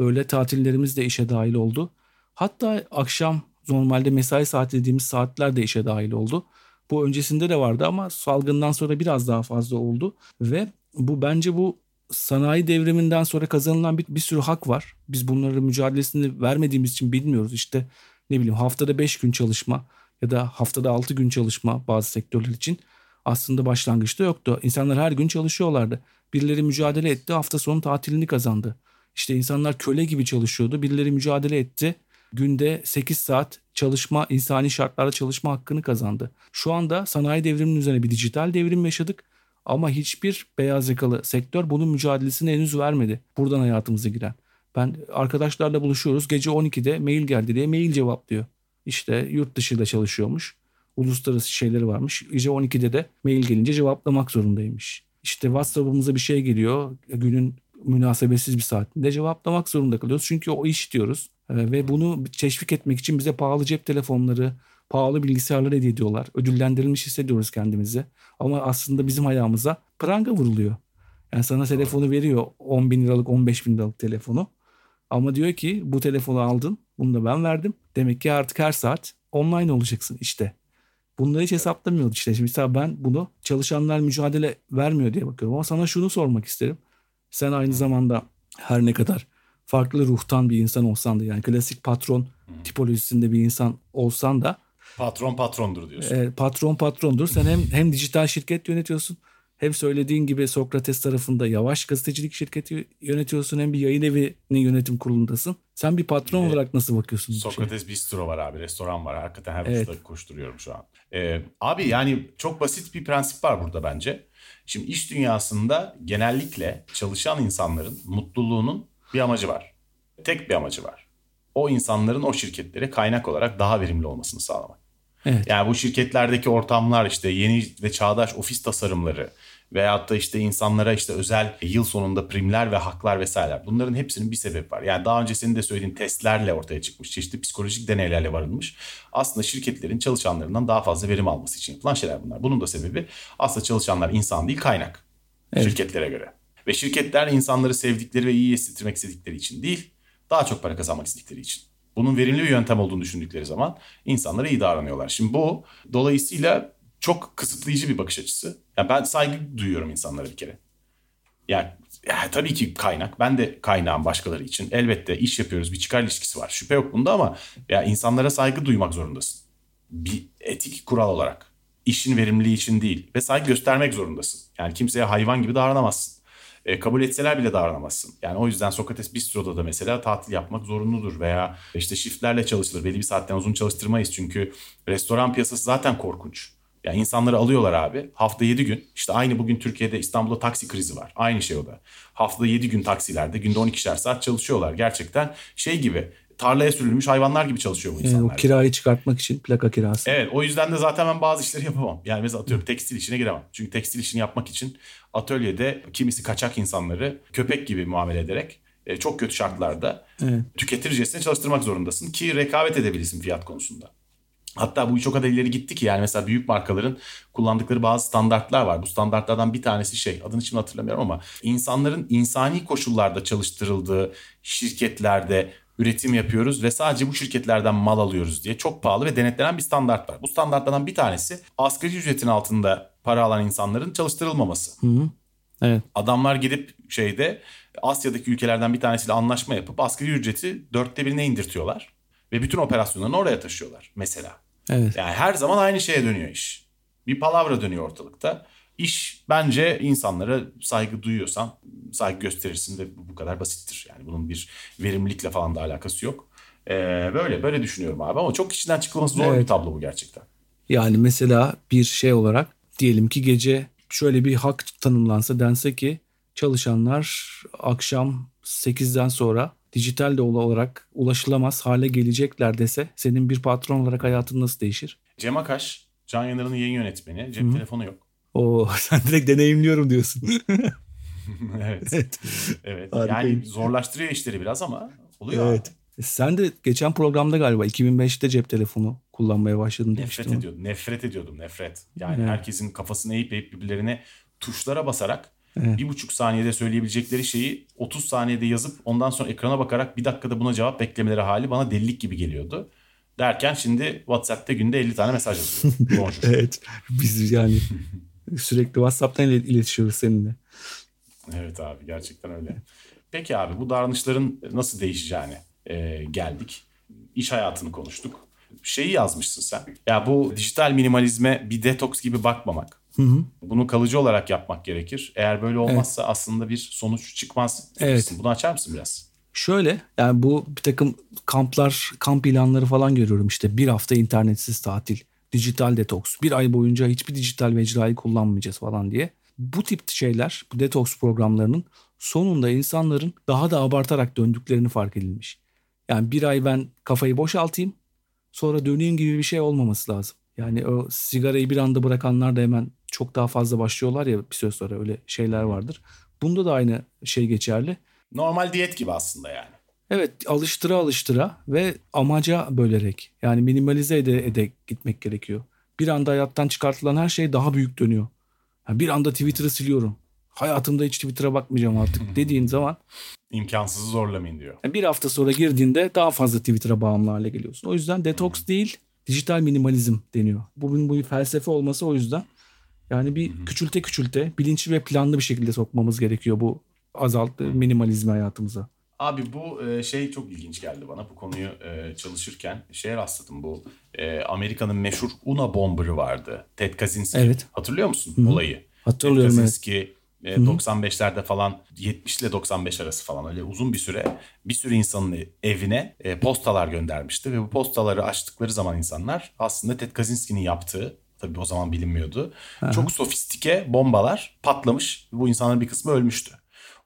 Öğle tatillerimiz de işe dahil oldu. Hatta akşam normalde mesai saati dediğimiz saatler de işe dahil oldu. Bu öncesinde de vardı ama salgından sonra biraz daha fazla oldu ve bu bence bu sanayi devriminden sonra kazanılan bir, bir sürü hak var. Biz bunların mücadelesini vermediğimiz için bilmiyoruz. İşte ne bileyim haftada 5 gün çalışma ya da haftada 6 gün çalışma bazı sektörler için aslında başlangıçta yoktu. İnsanlar her gün çalışıyorlardı. Birileri mücadele etti hafta sonu tatilini kazandı. İşte insanlar köle gibi çalışıyordu. Birileri mücadele etti. Günde 8 saat çalışma, insani şartlarda çalışma hakkını kazandı. Şu anda sanayi devriminin üzerine bir dijital devrim yaşadık. Ama hiçbir beyaz yakalı sektör bunun mücadelesini henüz vermedi. Buradan hayatımıza giren. Ben arkadaşlarla buluşuyoruz. Gece 12'de mail geldi diye mail cevaplıyor. İşte yurt dışıyla çalışıyormuş. Uluslararası şeyleri varmış. Gece 12'de de mail gelince cevaplamak zorundaymış. İşte WhatsApp'ımıza bir şey geliyor. Günün münasebetsiz bir saatinde cevaplamak zorunda kalıyoruz. Çünkü o iş diyoruz. Ee, ve bunu teşvik etmek için bize pahalı cep telefonları, pahalı bilgisayarlar hediye ediyorlar. Ödüllendirilmiş hissediyoruz kendimizi. Ama aslında bizim ayağımıza pranga vuruluyor. Yani sana telefonu veriyor 10 bin liralık 15 bin liralık telefonu. Ama diyor ki bu telefonu aldın Bunu da ben verdim. Demek ki artık her saat online olacaksın işte. Bunları hiç hesaplamıyorduk işte. Şimdi mesela ben bunu çalışanlar mücadele vermiyor diye bakıyorum. Ama sana şunu sormak isterim. Sen aynı zamanda her ne kadar farklı ruhtan bir insan olsan da yani klasik patron tipolojisinde bir insan olsan da Patron patrondur diyorsun. e, patron patrondur. Sen hem hem dijital şirket yönetiyorsun hem söylediğin gibi Sokrates tarafında yavaş gazetecilik şirketi yönetiyorsun hem bir yayın evinin yönetim kurulundasın. Sen bir patron Evet. olarak nasıl bakıyorsun? bu şeye? Sokrates Bistro var abi, restoran var. Hakikaten her Evet. koşturuyorum şu an. Ee, abi yani çok basit bir prensip var burada bence. Şimdi iş dünyasında genellikle çalışan insanların mutluluğunun bir amacı var. Tek bir amacı var. O insanların o şirketlere kaynak olarak daha verimli olmasını sağlamak. Evet. Yani bu şirketlerdeki ortamlar işte yeni ve çağdaş ofis tasarımları veyahut da işte insanlara işte özel yıl sonunda primler ve haklar vesaireler. Bunların hepsinin bir sebebi var. Yani daha önce senin de söylediğin testlerle ortaya çıkmış. Çeşitli psikolojik deneylerle varılmış. Aslında şirketlerin çalışanlarından daha fazla verim alması için yapılan şeyler bunlar. Bunun da sebebi aslında çalışanlar insan değil kaynak. Evet. Şirketlere göre. Ve şirketler insanları sevdikleri ve iyi hissettirmek istedikleri için değil, daha çok para kazanmak istedikleri için. Bunun verimli bir yöntem olduğunu düşündükleri zaman insanlara iyi davranıyorlar. Şimdi bu dolayısıyla çok kısıtlayıcı bir bakış açısı. Yani ben saygı duyuyorum insanlara bir kere. Yani ya tabii ki kaynak. Ben de kaynağım başkaları için. Elbette iş yapıyoruz. Bir çıkar ilişkisi var. Şüphe yok bunda ama ya insanlara saygı duymak zorundasın. Bir etik kural olarak. İşin verimliliği için değil. Ve saygı göstermek zorundasın. Yani kimseye hayvan gibi davranamazsın. E, kabul etseler bile davranamazsın. Yani o yüzden Sokrates Bistro'da da mesela tatil yapmak zorunludur veya işte shiftlerle çalışılır. Belli bir saatten uzun çalıştırmayız çünkü restoran piyasası zaten korkunç. Yani insanları alıyorlar abi. Hafta 7 gün. işte aynı bugün Türkiye'de İstanbul'da taksi krizi var. Aynı şey o da. Haftada 7 gün taksilerde günde 12'şer saat çalışıyorlar. Gerçekten şey gibi tarlaya sürülmüş hayvanlar gibi çalışıyor bu Yani insanlar. o kirayı çıkartmak için plaka kirası. Evet o yüzden de zaten ben bazı işleri yapamam. Yani mesela atıyorum tekstil işine giremem. Çünkü tekstil işini yapmak için atölyede kimisi kaçak insanları köpek gibi muamele ederek e, çok kötü şartlarda Evet. tüketircesine çalıştırmak zorundasın ki rekabet edebilirsin fiyat konusunda. Hatta bu iş o kadar ileri gitti ki yani mesela büyük markaların kullandıkları bazı standartlar var. Bu standartlardan bir tanesi şey adını şimdi hatırlamıyorum ama insanların insani koşullarda çalıştırıldığı şirketlerde üretim yapıyoruz ve sadece bu şirketlerden mal alıyoruz diye çok pahalı ve denetlenen bir standart var. Bu standartlardan bir tanesi asgari ücretin altında para alan insanların çalıştırılmaması. Hı hı. Evet. Adamlar gidip şeyde Asya'daki ülkelerden bir tanesiyle anlaşma yapıp asgari ücreti dörtte birine indirtiyorlar. Ve bütün operasyonlarını oraya taşıyorlar mesela. Evet. Yani her zaman aynı şeye dönüyor iş. Bir palavra dönüyor ortalıkta. İş bence insanlara saygı duyuyorsan saygı gösterirsin ve bu kadar basittir. Yani bunun bir verimlilikle falan da alakası yok. Ee, böyle böyle düşünüyorum abi ama çok içinden çıkılması zor Evet. bir tablo bu gerçekten. Yani mesela bir şey olarak diyelim ki gece şöyle bir hak tanımlansa dense ki çalışanlar akşam 8'den sonra dijital de olarak ulaşılamaz hale gelecekler dese senin bir patron olarak hayatın nasıl değişir? Cem Akaş, Can Yanar'ın yayın yönetmeni. Cep telefonu yok. O [laughs] sen direkt deneyimliyorum diyorsun. [laughs] [laughs] evet. evet. Evet. Yani zorlaştırıyor işleri biraz ama oluyor. abi. Evet. Sen de geçen programda galiba 2005'te cep telefonu kullanmaya başladın Nefret demiştin. ediyordum. Nefret ediyordum. Nefret. Yani Evet. herkesin kafasını eğip eğip birbirlerine tuşlara basarak Evet. bir buçuk saniyede söyleyebilecekleri şeyi 30 saniyede yazıp ondan sonra ekrana bakarak bir dakikada buna cevap beklemeleri hali bana delilik gibi geliyordu. Derken şimdi WhatsApp'ta günde 50 tane mesaj. [laughs] Bonjour. Evet. Biz yani sürekli WhatsApp'tan ile- iletişiyoruz seninle. Evet abi gerçekten öyle. Peki abi bu davranışların nasıl değişeceğine e, geldik. İş hayatını konuştuk. Şeyi yazmışsın sen. Ya bu dijital minimalizme bir detoks gibi bakmamak. Hı hı. Bunu kalıcı olarak yapmak gerekir. Eğer böyle olmazsa aslında bir sonuç çıkmaz. Evet. Bunu açar mısın biraz? Şöyle yani bu bir takım kamplar, kamp ilanları falan görüyorum işte bir hafta internetsiz tatil, dijital detoks, bir ay boyunca hiçbir dijital mecrayı kullanmayacağız falan diye. Bu tip şeyler, bu detoks programlarının sonunda insanların daha da abartarak döndüklerini fark edilmiş. Yani bir ay ben kafayı boşaltayım, sonra döneyim gibi bir şey olmaması lazım. Yani o sigarayı bir anda bırakanlar da hemen çok daha fazla başlıyorlar ya bir süre sonra öyle şeyler vardır. Bunda da aynı şey geçerli. Normal diyet gibi aslında yani. Evet alıştıra alıştıra ve amaca bölerek yani minimalize ede, ede gitmek gerekiyor. Bir anda hayattan çıkartılan her şey daha büyük dönüyor. Yani bir anda Twitter'ı siliyorum. hayatımda hiç Twitter'a bakmayacağım artık [laughs] dediğin zaman imkansızı zorlamayın diyor. bir hafta sonra girdiğinde daha fazla Twitter'a bağımlı hale geliyorsun. O yüzden detoks değil dijital minimalizm deniyor. Bugün bu bir felsefe olması o yüzden. Yani bir küçülte küçülte bilinçli ve planlı bir şekilde sokmamız gerekiyor bu azalttı minimalizmi hayatımıza. Abi bu e, şey çok ilginç geldi bana bu konuyu e, çalışırken şeye rastladım bu e, Amerika'nın meşhur Una Bomber'ı vardı Ted Kaczynski Evet. hatırlıyor musun Hı-hı. olayı? Hatırlıyorum Ted evet. Kaczynski e, 95'lerde falan 70 ile 95 arası falan öyle uzun bir süre bir sürü insanın evine postalar göndermişti ve bu postaları açtıkları zaman insanlar aslında Ted Kaczynski'nin yaptığı tabii o zaman bilinmiyordu. Çok sofistike bombalar patlamış. Bu insanların bir kısmı ölmüştü.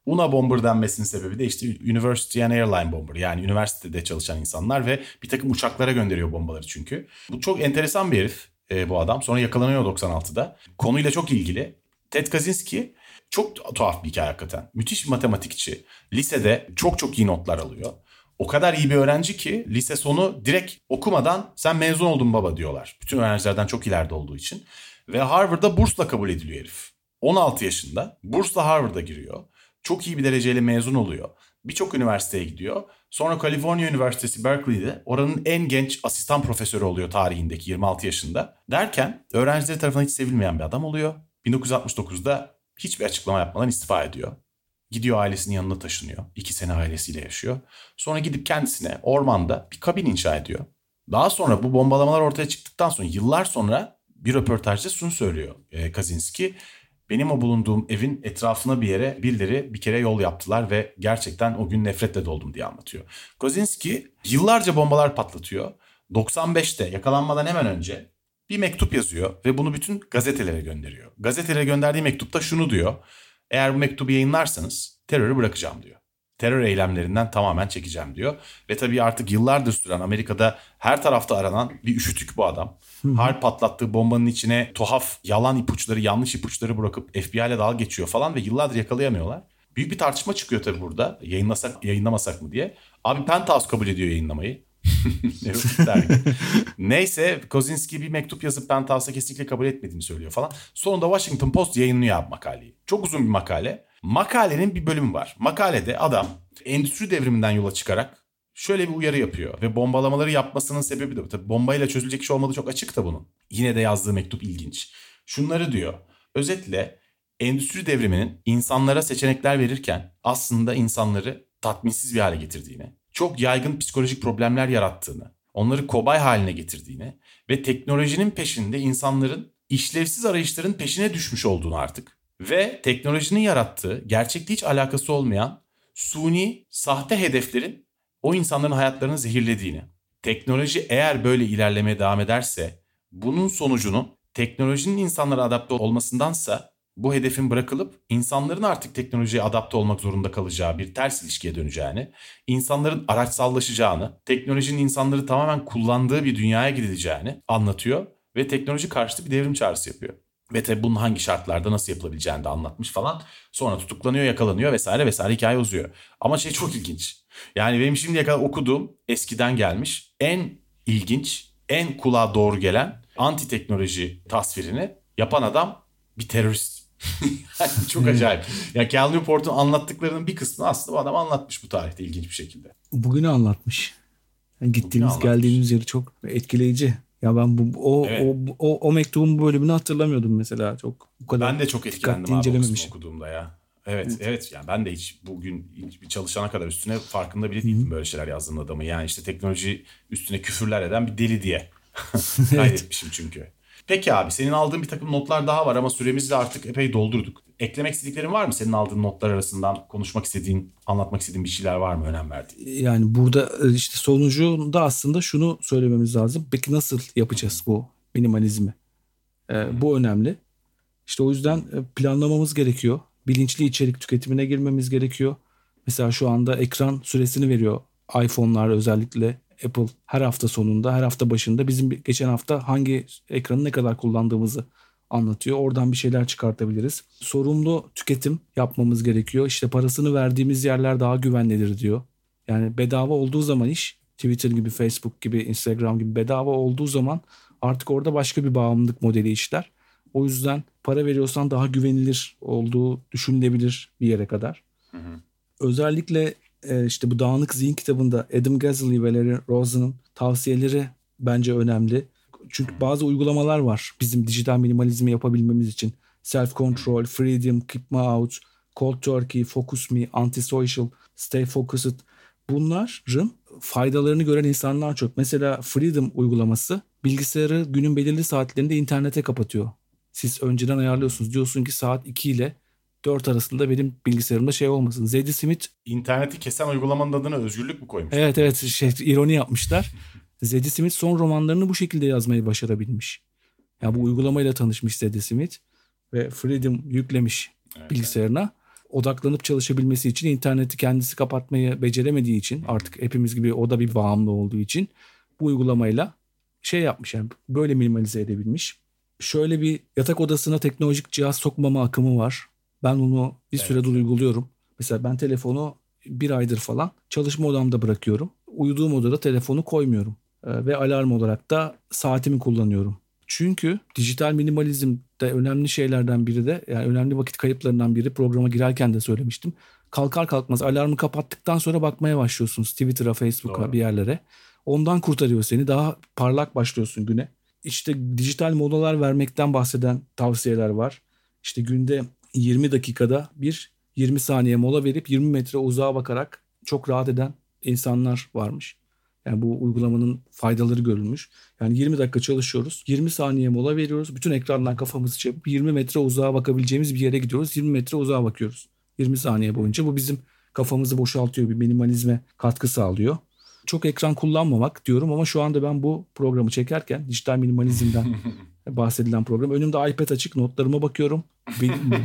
Una Bomber denmesinin sebebi de işte University and Airline Bomber. Yani üniversitede çalışan insanlar ve bir takım uçaklara gönderiyor bombaları çünkü. Bu çok enteresan bir herif e, bu adam. Sonra yakalanıyor 96'da. Konuyla çok ilgili. Ted Kaczynski çok tuhaf bir hikaye hakikaten. Müthiş bir matematikçi. Lisede çok çok iyi notlar alıyor. O kadar iyi bir öğrenci ki lise sonu direkt okumadan sen mezun oldun baba diyorlar. Bütün öğrencilerden çok ileride olduğu için. Ve Harvard'da bursla kabul ediliyor herif. 16 yaşında bursla Harvard'a giriyor. Çok iyi bir dereceyle mezun oluyor. Birçok üniversiteye gidiyor. Sonra Kaliforniya Üniversitesi Berkeley'de oranın en genç asistan profesörü oluyor tarihindeki 26 yaşında. Derken öğrencileri tarafından hiç sevilmeyen bir adam oluyor. 1969'da hiçbir açıklama yapmadan istifa ediyor. Gidiyor ailesinin yanına taşınıyor. İki sene ailesiyle yaşıyor. Sonra gidip kendisine ormanda bir kabin inşa ediyor. Daha sonra bu bombalamalar ortaya çıktıktan sonra yıllar sonra bir röportajda şunu söylüyor e, Kaczynski. Benim o bulunduğum evin etrafına bir yere birileri bir kere yol yaptılar ve gerçekten o gün nefretle doldum diye anlatıyor. Kaczynski yıllarca bombalar patlatıyor. 95'te yakalanmadan hemen önce bir mektup yazıyor ve bunu bütün gazetelere gönderiyor. Gazetelere gönderdiği mektupta şunu diyor. Eğer bu mektubu yayınlarsanız terörü bırakacağım diyor. Terör eylemlerinden tamamen çekeceğim diyor. Ve tabii artık yıllardır süren Amerika'da her tarafta aranan bir üşütük bu adam. Her patlattığı bombanın içine tuhaf yalan ipuçları, yanlış ipuçları bırakıp FBI ile dalga geçiyor falan ve yıllardır yakalayamıyorlar. Büyük bir tartışma çıkıyor tabii burada. Yayınlasak, yayınlamasak mı diye. Abi Penthouse kabul ediyor yayınlamayı. [laughs] Neyse Kozinski bir mektup yazıp Penthouse'a kesinlikle kabul etmediğini söylüyor falan. Sonunda Washington Post yayınlıyor abi makaleyi. Çok uzun bir makale. Makalenin bir bölümü var. Makalede adam endüstri devriminden yola çıkarak şöyle bir uyarı yapıyor. Ve bombalamaları yapmasının sebebi de tabii bombayla çözülecek iş olmadığı çok açık da bunun. Yine de yazdığı mektup ilginç. Şunları diyor. Özetle endüstri devriminin insanlara seçenekler verirken aslında insanları tatminsiz bir hale getirdiğini, çok yaygın psikolojik problemler yarattığını, onları kobay haline getirdiğini ve teknolojinin peşinde insanların işlevsiz arayışların peşine düşmüş olduğunu artık ve teknolojinin yarattığı gerçekte hiç alakası olmayan suni, sahte hedeflerin o insanların hayatlarını zehirlediğini. Teknoloji eğer böyle ilerlemeye devam ederse bunun sonucunun teknolojinin insanlara adapte olmasındansa bu hedefin bırakılıp insanların artık teknolojiye adapte olmak zorunda kalacağı bir ters ilişkiye döneceğini, insanların araçsallaşacağını, teknolojinin insanları tamamen kullandığı bir dünyaya gidileceğini anlatıyor ve teknoloji karşıtı bir devrim çağrısı yapıyor. Ve tabi bunun hangi şartlarda nasıl yapılabileceğini de anlatmış falan. Sonra tutuklanıyor, yakalanıyor vesaire vesaire hikaye uzuyor. Ama şey çok ilginç. Yani benim şimdiye kadar okuduğum eskiden gelmiş en ilginç, en kulağa doğru gelen anti teknoloji tasvirini yapan adam bir terörist. [laughs] çok acayip. [laughs] Ya Cal Newport'un anlattıklarının bir kısmını aslında bu adam anlatmış bu tarihte ilginç bir şekilde. Bugünü anlatmış. Yani gittiğimiz anlatmış. geldiğimiz yeri çok etkileyici. Ya ben bu o Evet. o, o o mektubun bu bölümünü hatırlamıyordum mesela çok. Bu kadar Ben de çok etkilendim abi o okuduğumda ya. Evet, evet yani ben de hiç bugün hiç bir çalışana kadar üstüne farkında bile değildim böyle şeyler yazdığım adamı. Yani işte teknoloji üstüne küfürler eden bir deli diye [laughs] kaydetmişim çünkü. Peki abi senin aldığın bir takım notlar daha var ama süremizi de artık epey doldurduk. Eklemek istediklerin var mı? Senin aldığın notlar arasından konuşmak istediğin, anlatmak istediğin bir şeyler var mı önem verdiğin? Yani burada e, işte sonucunda aslında şunu söylememiz lazım. Peki nasıl yapacağız bu minimalizmi? Ee, bu önemli. İşte o yüzden e, planlamamız gerekiyor. Bilinçli içerik tüketimine girmemiz gerekiyor. Mesela şu anda ekran süresini veriyor iPhone'lar özellikle Apple her hafta sonunda, her hafta başında bizim geçen hafta hangi ekranı ne kadar kullandığımızı anlatıyor. Oradan bir şeyler çıkartabiliriz. Sorumlu tüketim yapmamız gerekiyor. İşte parasını verdiğimiz yerler daha güvenlidir diyor. Yani bedava olduğu zaman iş Twitter gibi, Facebook gibi, Instagram gibi bedava olduğu zaman artık orada başka bir bağımlılık modeli işler. O yüzden para veriyorsan daha güvenilir olduğu düşünülebilir bir yere kadar. Hı hı. Özellikle e, işte bu Dağınık Zihin kitabında Adam Gazzaley ve Larry Rosen'ın tavsiyeleri bence önemli. Çünkü bazı uygulamalar var bizim dijital minimalizmi yapabilmemiz için. Self Control, Freedom, Keep Me Out, Cold Turkey, Focus Me, Antisocial, Stay Focused. Bunların faydalarını gören insanlar çok. Mesela Freedom uygulaması bilgisayarı günün belirli saatlerinde internete kapatıyor. Siz önceden ayarlıyorsunuz. Diyorsun ki saat 2 ile 4 arasında benim bilgisayarımda şey olmasın. Zeddy Smith... İnterneti kesen uygulamanın adına özgürlük mü koymuş? Evet evet şey, ironi yapmışlar. [laughs] Zeddy Smith son romanlarını bu şekilde yazmayı başarabilmiş. Ya yani bu uygulamayla tanışmış Zeddy Smith ve Freedom yüklemiş evet, bilgisayarına. Evet. Odaklanıp çalışabilmesi için interneti kendisi kapatmayı beceremediği için artık hepimiz gibi o da bir bağımlı olduğu için bu uygulamayla şey yapmış yani böyle minimalize edebilmiş. Şöyle bir yatak odasına teknolojik cihaz sokmama akımı var. Ben onu bir evet. süredir uyguluyorum. Mesela ben telefonu bir aydır falan çalışma odamda bırakıyorum. Uyuduğum odada telefonu koymuyorum. Ee, ve alarm olarak da saatimi kullanıyorum. Çünkü dijital minimalizm de önemli şeylerden biri de yani önemli vakit kayıplarından biri programa girerken de söylemiştim. Kalkar kalkmaz alarmı kapattıktan sonra bakmaya başlıyorsunuz Twitter'a, Facebook'a Doğru. bir yerlere. Ondan kurtarıyor seni. Daha parlak başlıyorsun güne. İşte dijital molalar vermekten bahseden tavsiyeler var. İşte günde 20 dakikada bir 20 saniye mola verip 20 metre uzağa bakarak çok rahat eden insanlar varmış. Yani bu uygulamanın faydaları görülmüş. Yani 20 dakika çalışıyoruz. 20 saniye mola veriyoruz. Bütün ekrandan kafamızı çevirip 20 metre uzağa bakabileceğimiz bir yere gidiyoruz. 20 metre uzağa bakıyoruz. 20 saniye boyunca. Bu bizim kafamızı boşaltıyor. Bir minimalizme katkı sağlıyor. Çok ekran kullanmamak diyorum ama şu anda ben bu programı çekerken dijital minimalizmden [laughs] bahsedilen program. Önümde iPad açık notlarıma bakıyorum.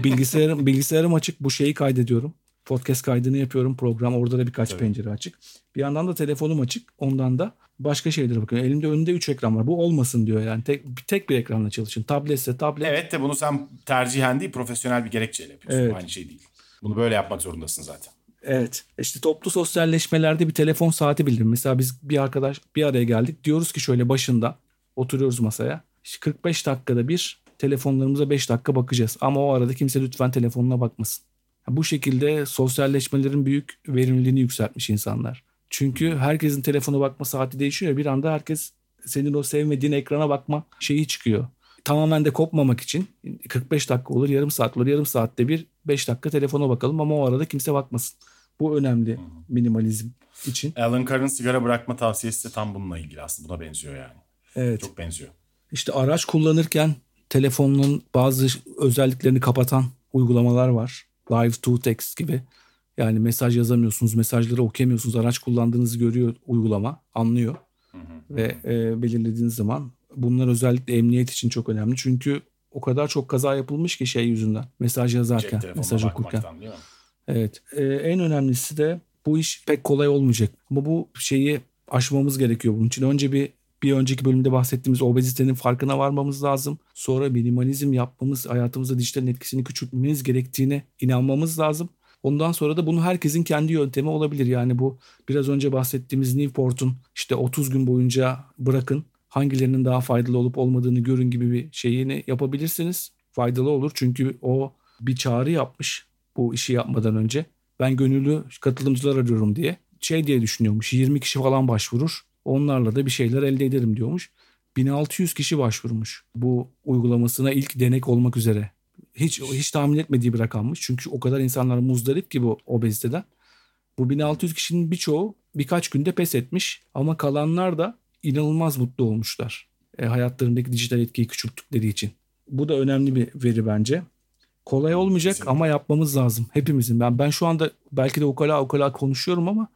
Bilgisayarım bilgisayarım açık bu şeyi kaydediyorum. Podcast kaydını yapıyorum program orada da birkaç Tabii. pencere açık. Bir yandan da telefonum açık ondan da başka şeylere bakıyorum. Elimde önünde 3 ekran var. Bu olmasın diyor yani. Tek, tek bir ekranla çalışın. Tabletse tablet. Evet de bunu sen tercihen değil profesyonel bir gerekçeyle yapıyorsun. Evet. Aynı şey değil. Bunu böyle yapmak zorundasın zaten. Evet. İşte toplu sosyalleşmelerde bir telefon saati bildirim. Mesela biz bir arkadaş bir araya geldik. Diyoruz ki şöyle başında oturuyoruz masaya. İşte 45 dakikada bir telefonlarımıza 5 dakika bakacağız. Ama o arada kimse lütfen telefonuna bakmasın. Bu şekilde sosyalleşmelerin büyük verimliliğini yükseltmiş insanlar. Çünkü herkesin telefona bakma saati değişiyor. Bir anda herkes senin o sevmediğin ekrana bakma şeyi çıkıyor. Tamamen de kopmamak için 45 dakika olur, yarım saat olur. Yarım saatte bir 5 dakika telefona bakalım ama o arada kimse bakmasın. Bu önemli minimalizm için. Alan Carr'ın sigara bırakma tavsiyesi de tam bununla ilgili aslında. Buna benziyor yani. Evet. Çok benziyor. İşte araç kullanırken telefonun bazı özelliklerini kapatan uygulamalar var. Live to text gibi. Yani mesaj yazamıyorsunuz, mesajları okuyamıyorsunuz. Araç kullandığınızı görüyor uygulama, anlıyor. Hı hı. Ve e, belirlediğiniz zaman bunlar özellikle emniyet için çok önemli. Çünkü o kadar çok kaza yapılmış ki şey yüzünden. Mesaj yazarken, mesaj okurken. Evet. E, en önemlisi de bu iş pek kolay olmayacak. Ama bu şeyi aşmamız gerekiyor bunun için. Önce bir bir önceki bölümde bahsettiğimiz obezitenin farkına varmamız lazım. Sonra minimalizm yapmamız, hayatımızda dijitalin etkisini küçültmemiz gerektiğine inanmamız lazım. Ondan sonra da bunu herkesin kendi yöntemi olabilir. Yani bu biraz önce bahsettiğimiz Newport'un işte 30 gün boyunca bırakın hangilerinin daha faydalı olup olmadığını görün gibi bir şeyini yapabilirsiniz. Faydalı olur çünkü o bir çağrı yapmış bu işi yapmadan önce. Ben gönüllü katılımcılar arıyorum diye. Şey diye düşünüyormuş 20 kişi falan başvurur. Onlarla da bir şeyler elde ederim diyormuş. 1600 kişi başvurmuş bu uygulamasına ilk denek olmak üzere. Hiç hiç tahmin etmediği bir rakammış. Çünkü o kadar insanlar muzdarip ki bu obeziteden. Bu 1600 kişinin birçoğu birkaç günde pes etmiş ama kalanlar da inanılmaz mutlu olmuşlar. E, hayatlarındaki dijital etkiyi küçülttükleri için. Bu da önemli bir veri bence. Kolay olmayacak Kesinlikle. ama yapmamız lazım hepimizin. Ben ben şu anda belki de okala okala konuşuyorum ama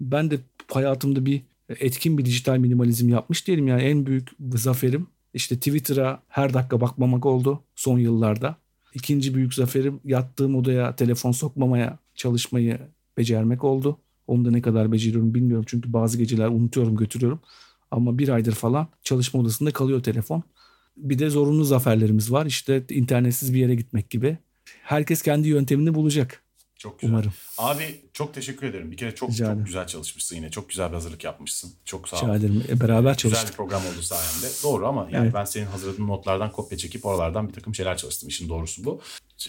ben de hayatımda bir etkin bir dijital minimalizm yapmış diyelim. Yani en büyük zaferim işte Twitter'a her dakika bakmamak oldu son yıllarda. İkinci büyük zaferim yattığım odaya telefon sokmamaya çalışmayı becermek oldu. Onu da ne kadar beceriyorum bilmiyorum çünkü bazı geceler unutuyorum götürüyorum. Ama bir aydır falan çalışma odasında kalıyor telefon. Bir de zorunlu zaferlerimiz var. İşte internetsiz bir yere gitmek gibi. Herkes kendi yöntemini bulacak. Çok güzel. Umarım. Abi çok teşekkür ederim. Bir kere çok Rica çok ederim. güzel çalışmışsın yine. Çok güzel bir hazırlık yapmışsın. Çok sağ ol. Rica ederim. E, beraber Güzel bir çalıştık. program oldu sayende. Doğru ama yani Evet. ben senin hazırladığın notlardan kopya çekip oralardan bir takım şeyler çalıştım. İşin doğrusu bu.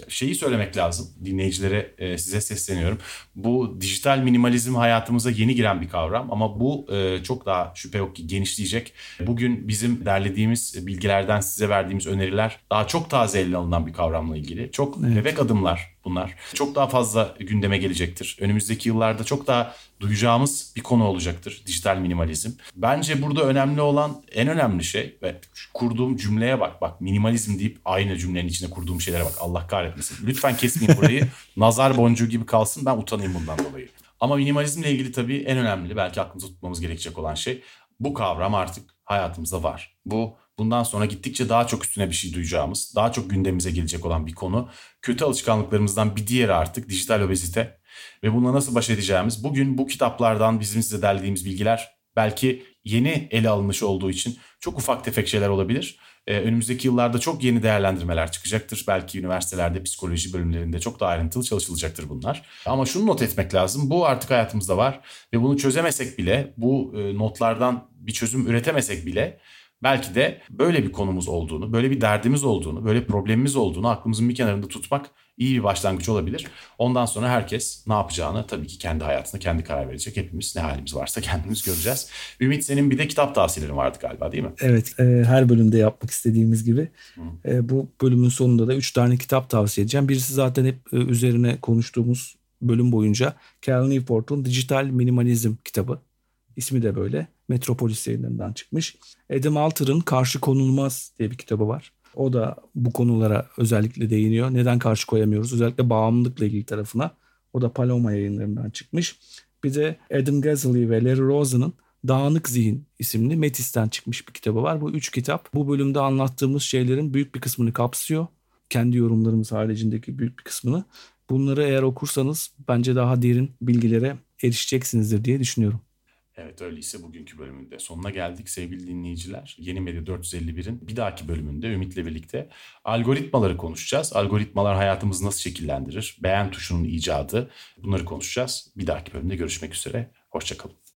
Şeyi söylemek lazım. Dinleyicilere e, size sesleniyorum. Bu dijital minimalizm hayatımıza yeni giren bir kavram ama bu e, çok daha şüphe yok ki genişleyecek. Bugün bizim derlediğimiz bilgilerden size verdiğimiz öneriler daha çok taze ele alınan bir kavramla ilgili. Çok bebek adımlar bunlar. Çok daha fazla gündeme gelecektir. Önümüzdeki yıllarda çok daha duyacağımız bir konu olacaktır dijital minimalizm. Bence burada önemli olan en önemli şey ve kurduğum cümleye bak bak minimalizm deyip aynı cümlenin içine kurduğum şeylere bak Allah kahretmesin. Lütfen kesmeyin burayı. [laughs] Nazar boncuğu gibi kalsın ben utanayım bundan dolayı. Ama minimalizmle ilgili tabii en önemli belki aklımızda tutmamız gerekecek olan şey bu kavram artık hayatımızda var. Bu bundan sonra gittikçe daha çok üstüne bir şey duyacağımız, daha çok gündemimize gelecek olan bir konu. Kötü alışkanlıklarımızdan bir diğeri artık dijital obezite ve bununla nasıl baş edeceğimiz. Bugün bu kitaplardan bizim size derlediğimiz bilgiler belki yeni ele alınmış olduğu için çok ufak tefek şeyler olabilir. Ee, önümüzdeki yıllarda çok yeni değerlendirmeler çıkacaktır. Belki üniversitelerde psikoloji bölümlerinde çok daha ayrıntılı çalışılacaktır bunlar. Ama şunu not etmek lazım. Bu artık hayatımızda var ve bunu çözemesek bile bu e, notlardan bir çözüm üretemesek bile belki de böyle bir konumuz olduğunu, böyle bir derdimiz olduğunu, böyle bir problemimiz olduğunu aklımızın bir kenarında tutmak iyi bir başlangıç olabilir. Ondan sonra herkes ne yapacağını tabii ki kendi hayatında kendi karar verecek. Hepimiz ne halimiz varsa kendimiz göreceğiz. Ümit senin bir de kitap tavsiyelerin vardı galiba değil mi? Evet, e, her bölümde yapmak istediğimiz gibi e, bu bölümün sonunda da 3 tane kitap tavsiye edeceğim. Birisi zaten hep e, üzerine konuştuğumuz bölüm boyunca Cal Newport'un Dijital Minimalizm kitabı. İsmi de böyle. Metropolis yayınlarından çıkmış. Adam Alter'ın Karşı Konulmaz diye bir kitabı var. O da bu konulara özellikle değiniyor. Neden karşı koyamıyoruz? Özellikle bağımlılıkla ilgili tarafına. O da Paloma yayınlarından çıkmış. Bir de Adam Gazzaley ve Larry Rosen'ın Dağınık Zihin isimli Metis'ten çıkmış bir kitabı var. Bu üç kitap bu bölümde anlattığımız şeylerin büyük bir kısmını kapsıyor. Kendi yorumlarımız haricindeki büyük bir kısmını. Bunları eğer okursanız bence daha derin bilgilere erişeceksinizdir diye düşünüyorum. Evet öyleyse bugünkü bölümünde sonuna geldik sevgili dinleyiciler. Yeni Medya 451'in bir dahaki bölümünde Ümit'le birlikte algoritmaları konuşacağız. Algoritmalar hayatımızı nasıl şekillendirir? Beğen tuşunun icadı bunları konuşacağız. Bir dahaki bölümde görüşmek üzere. Hoşçakalın.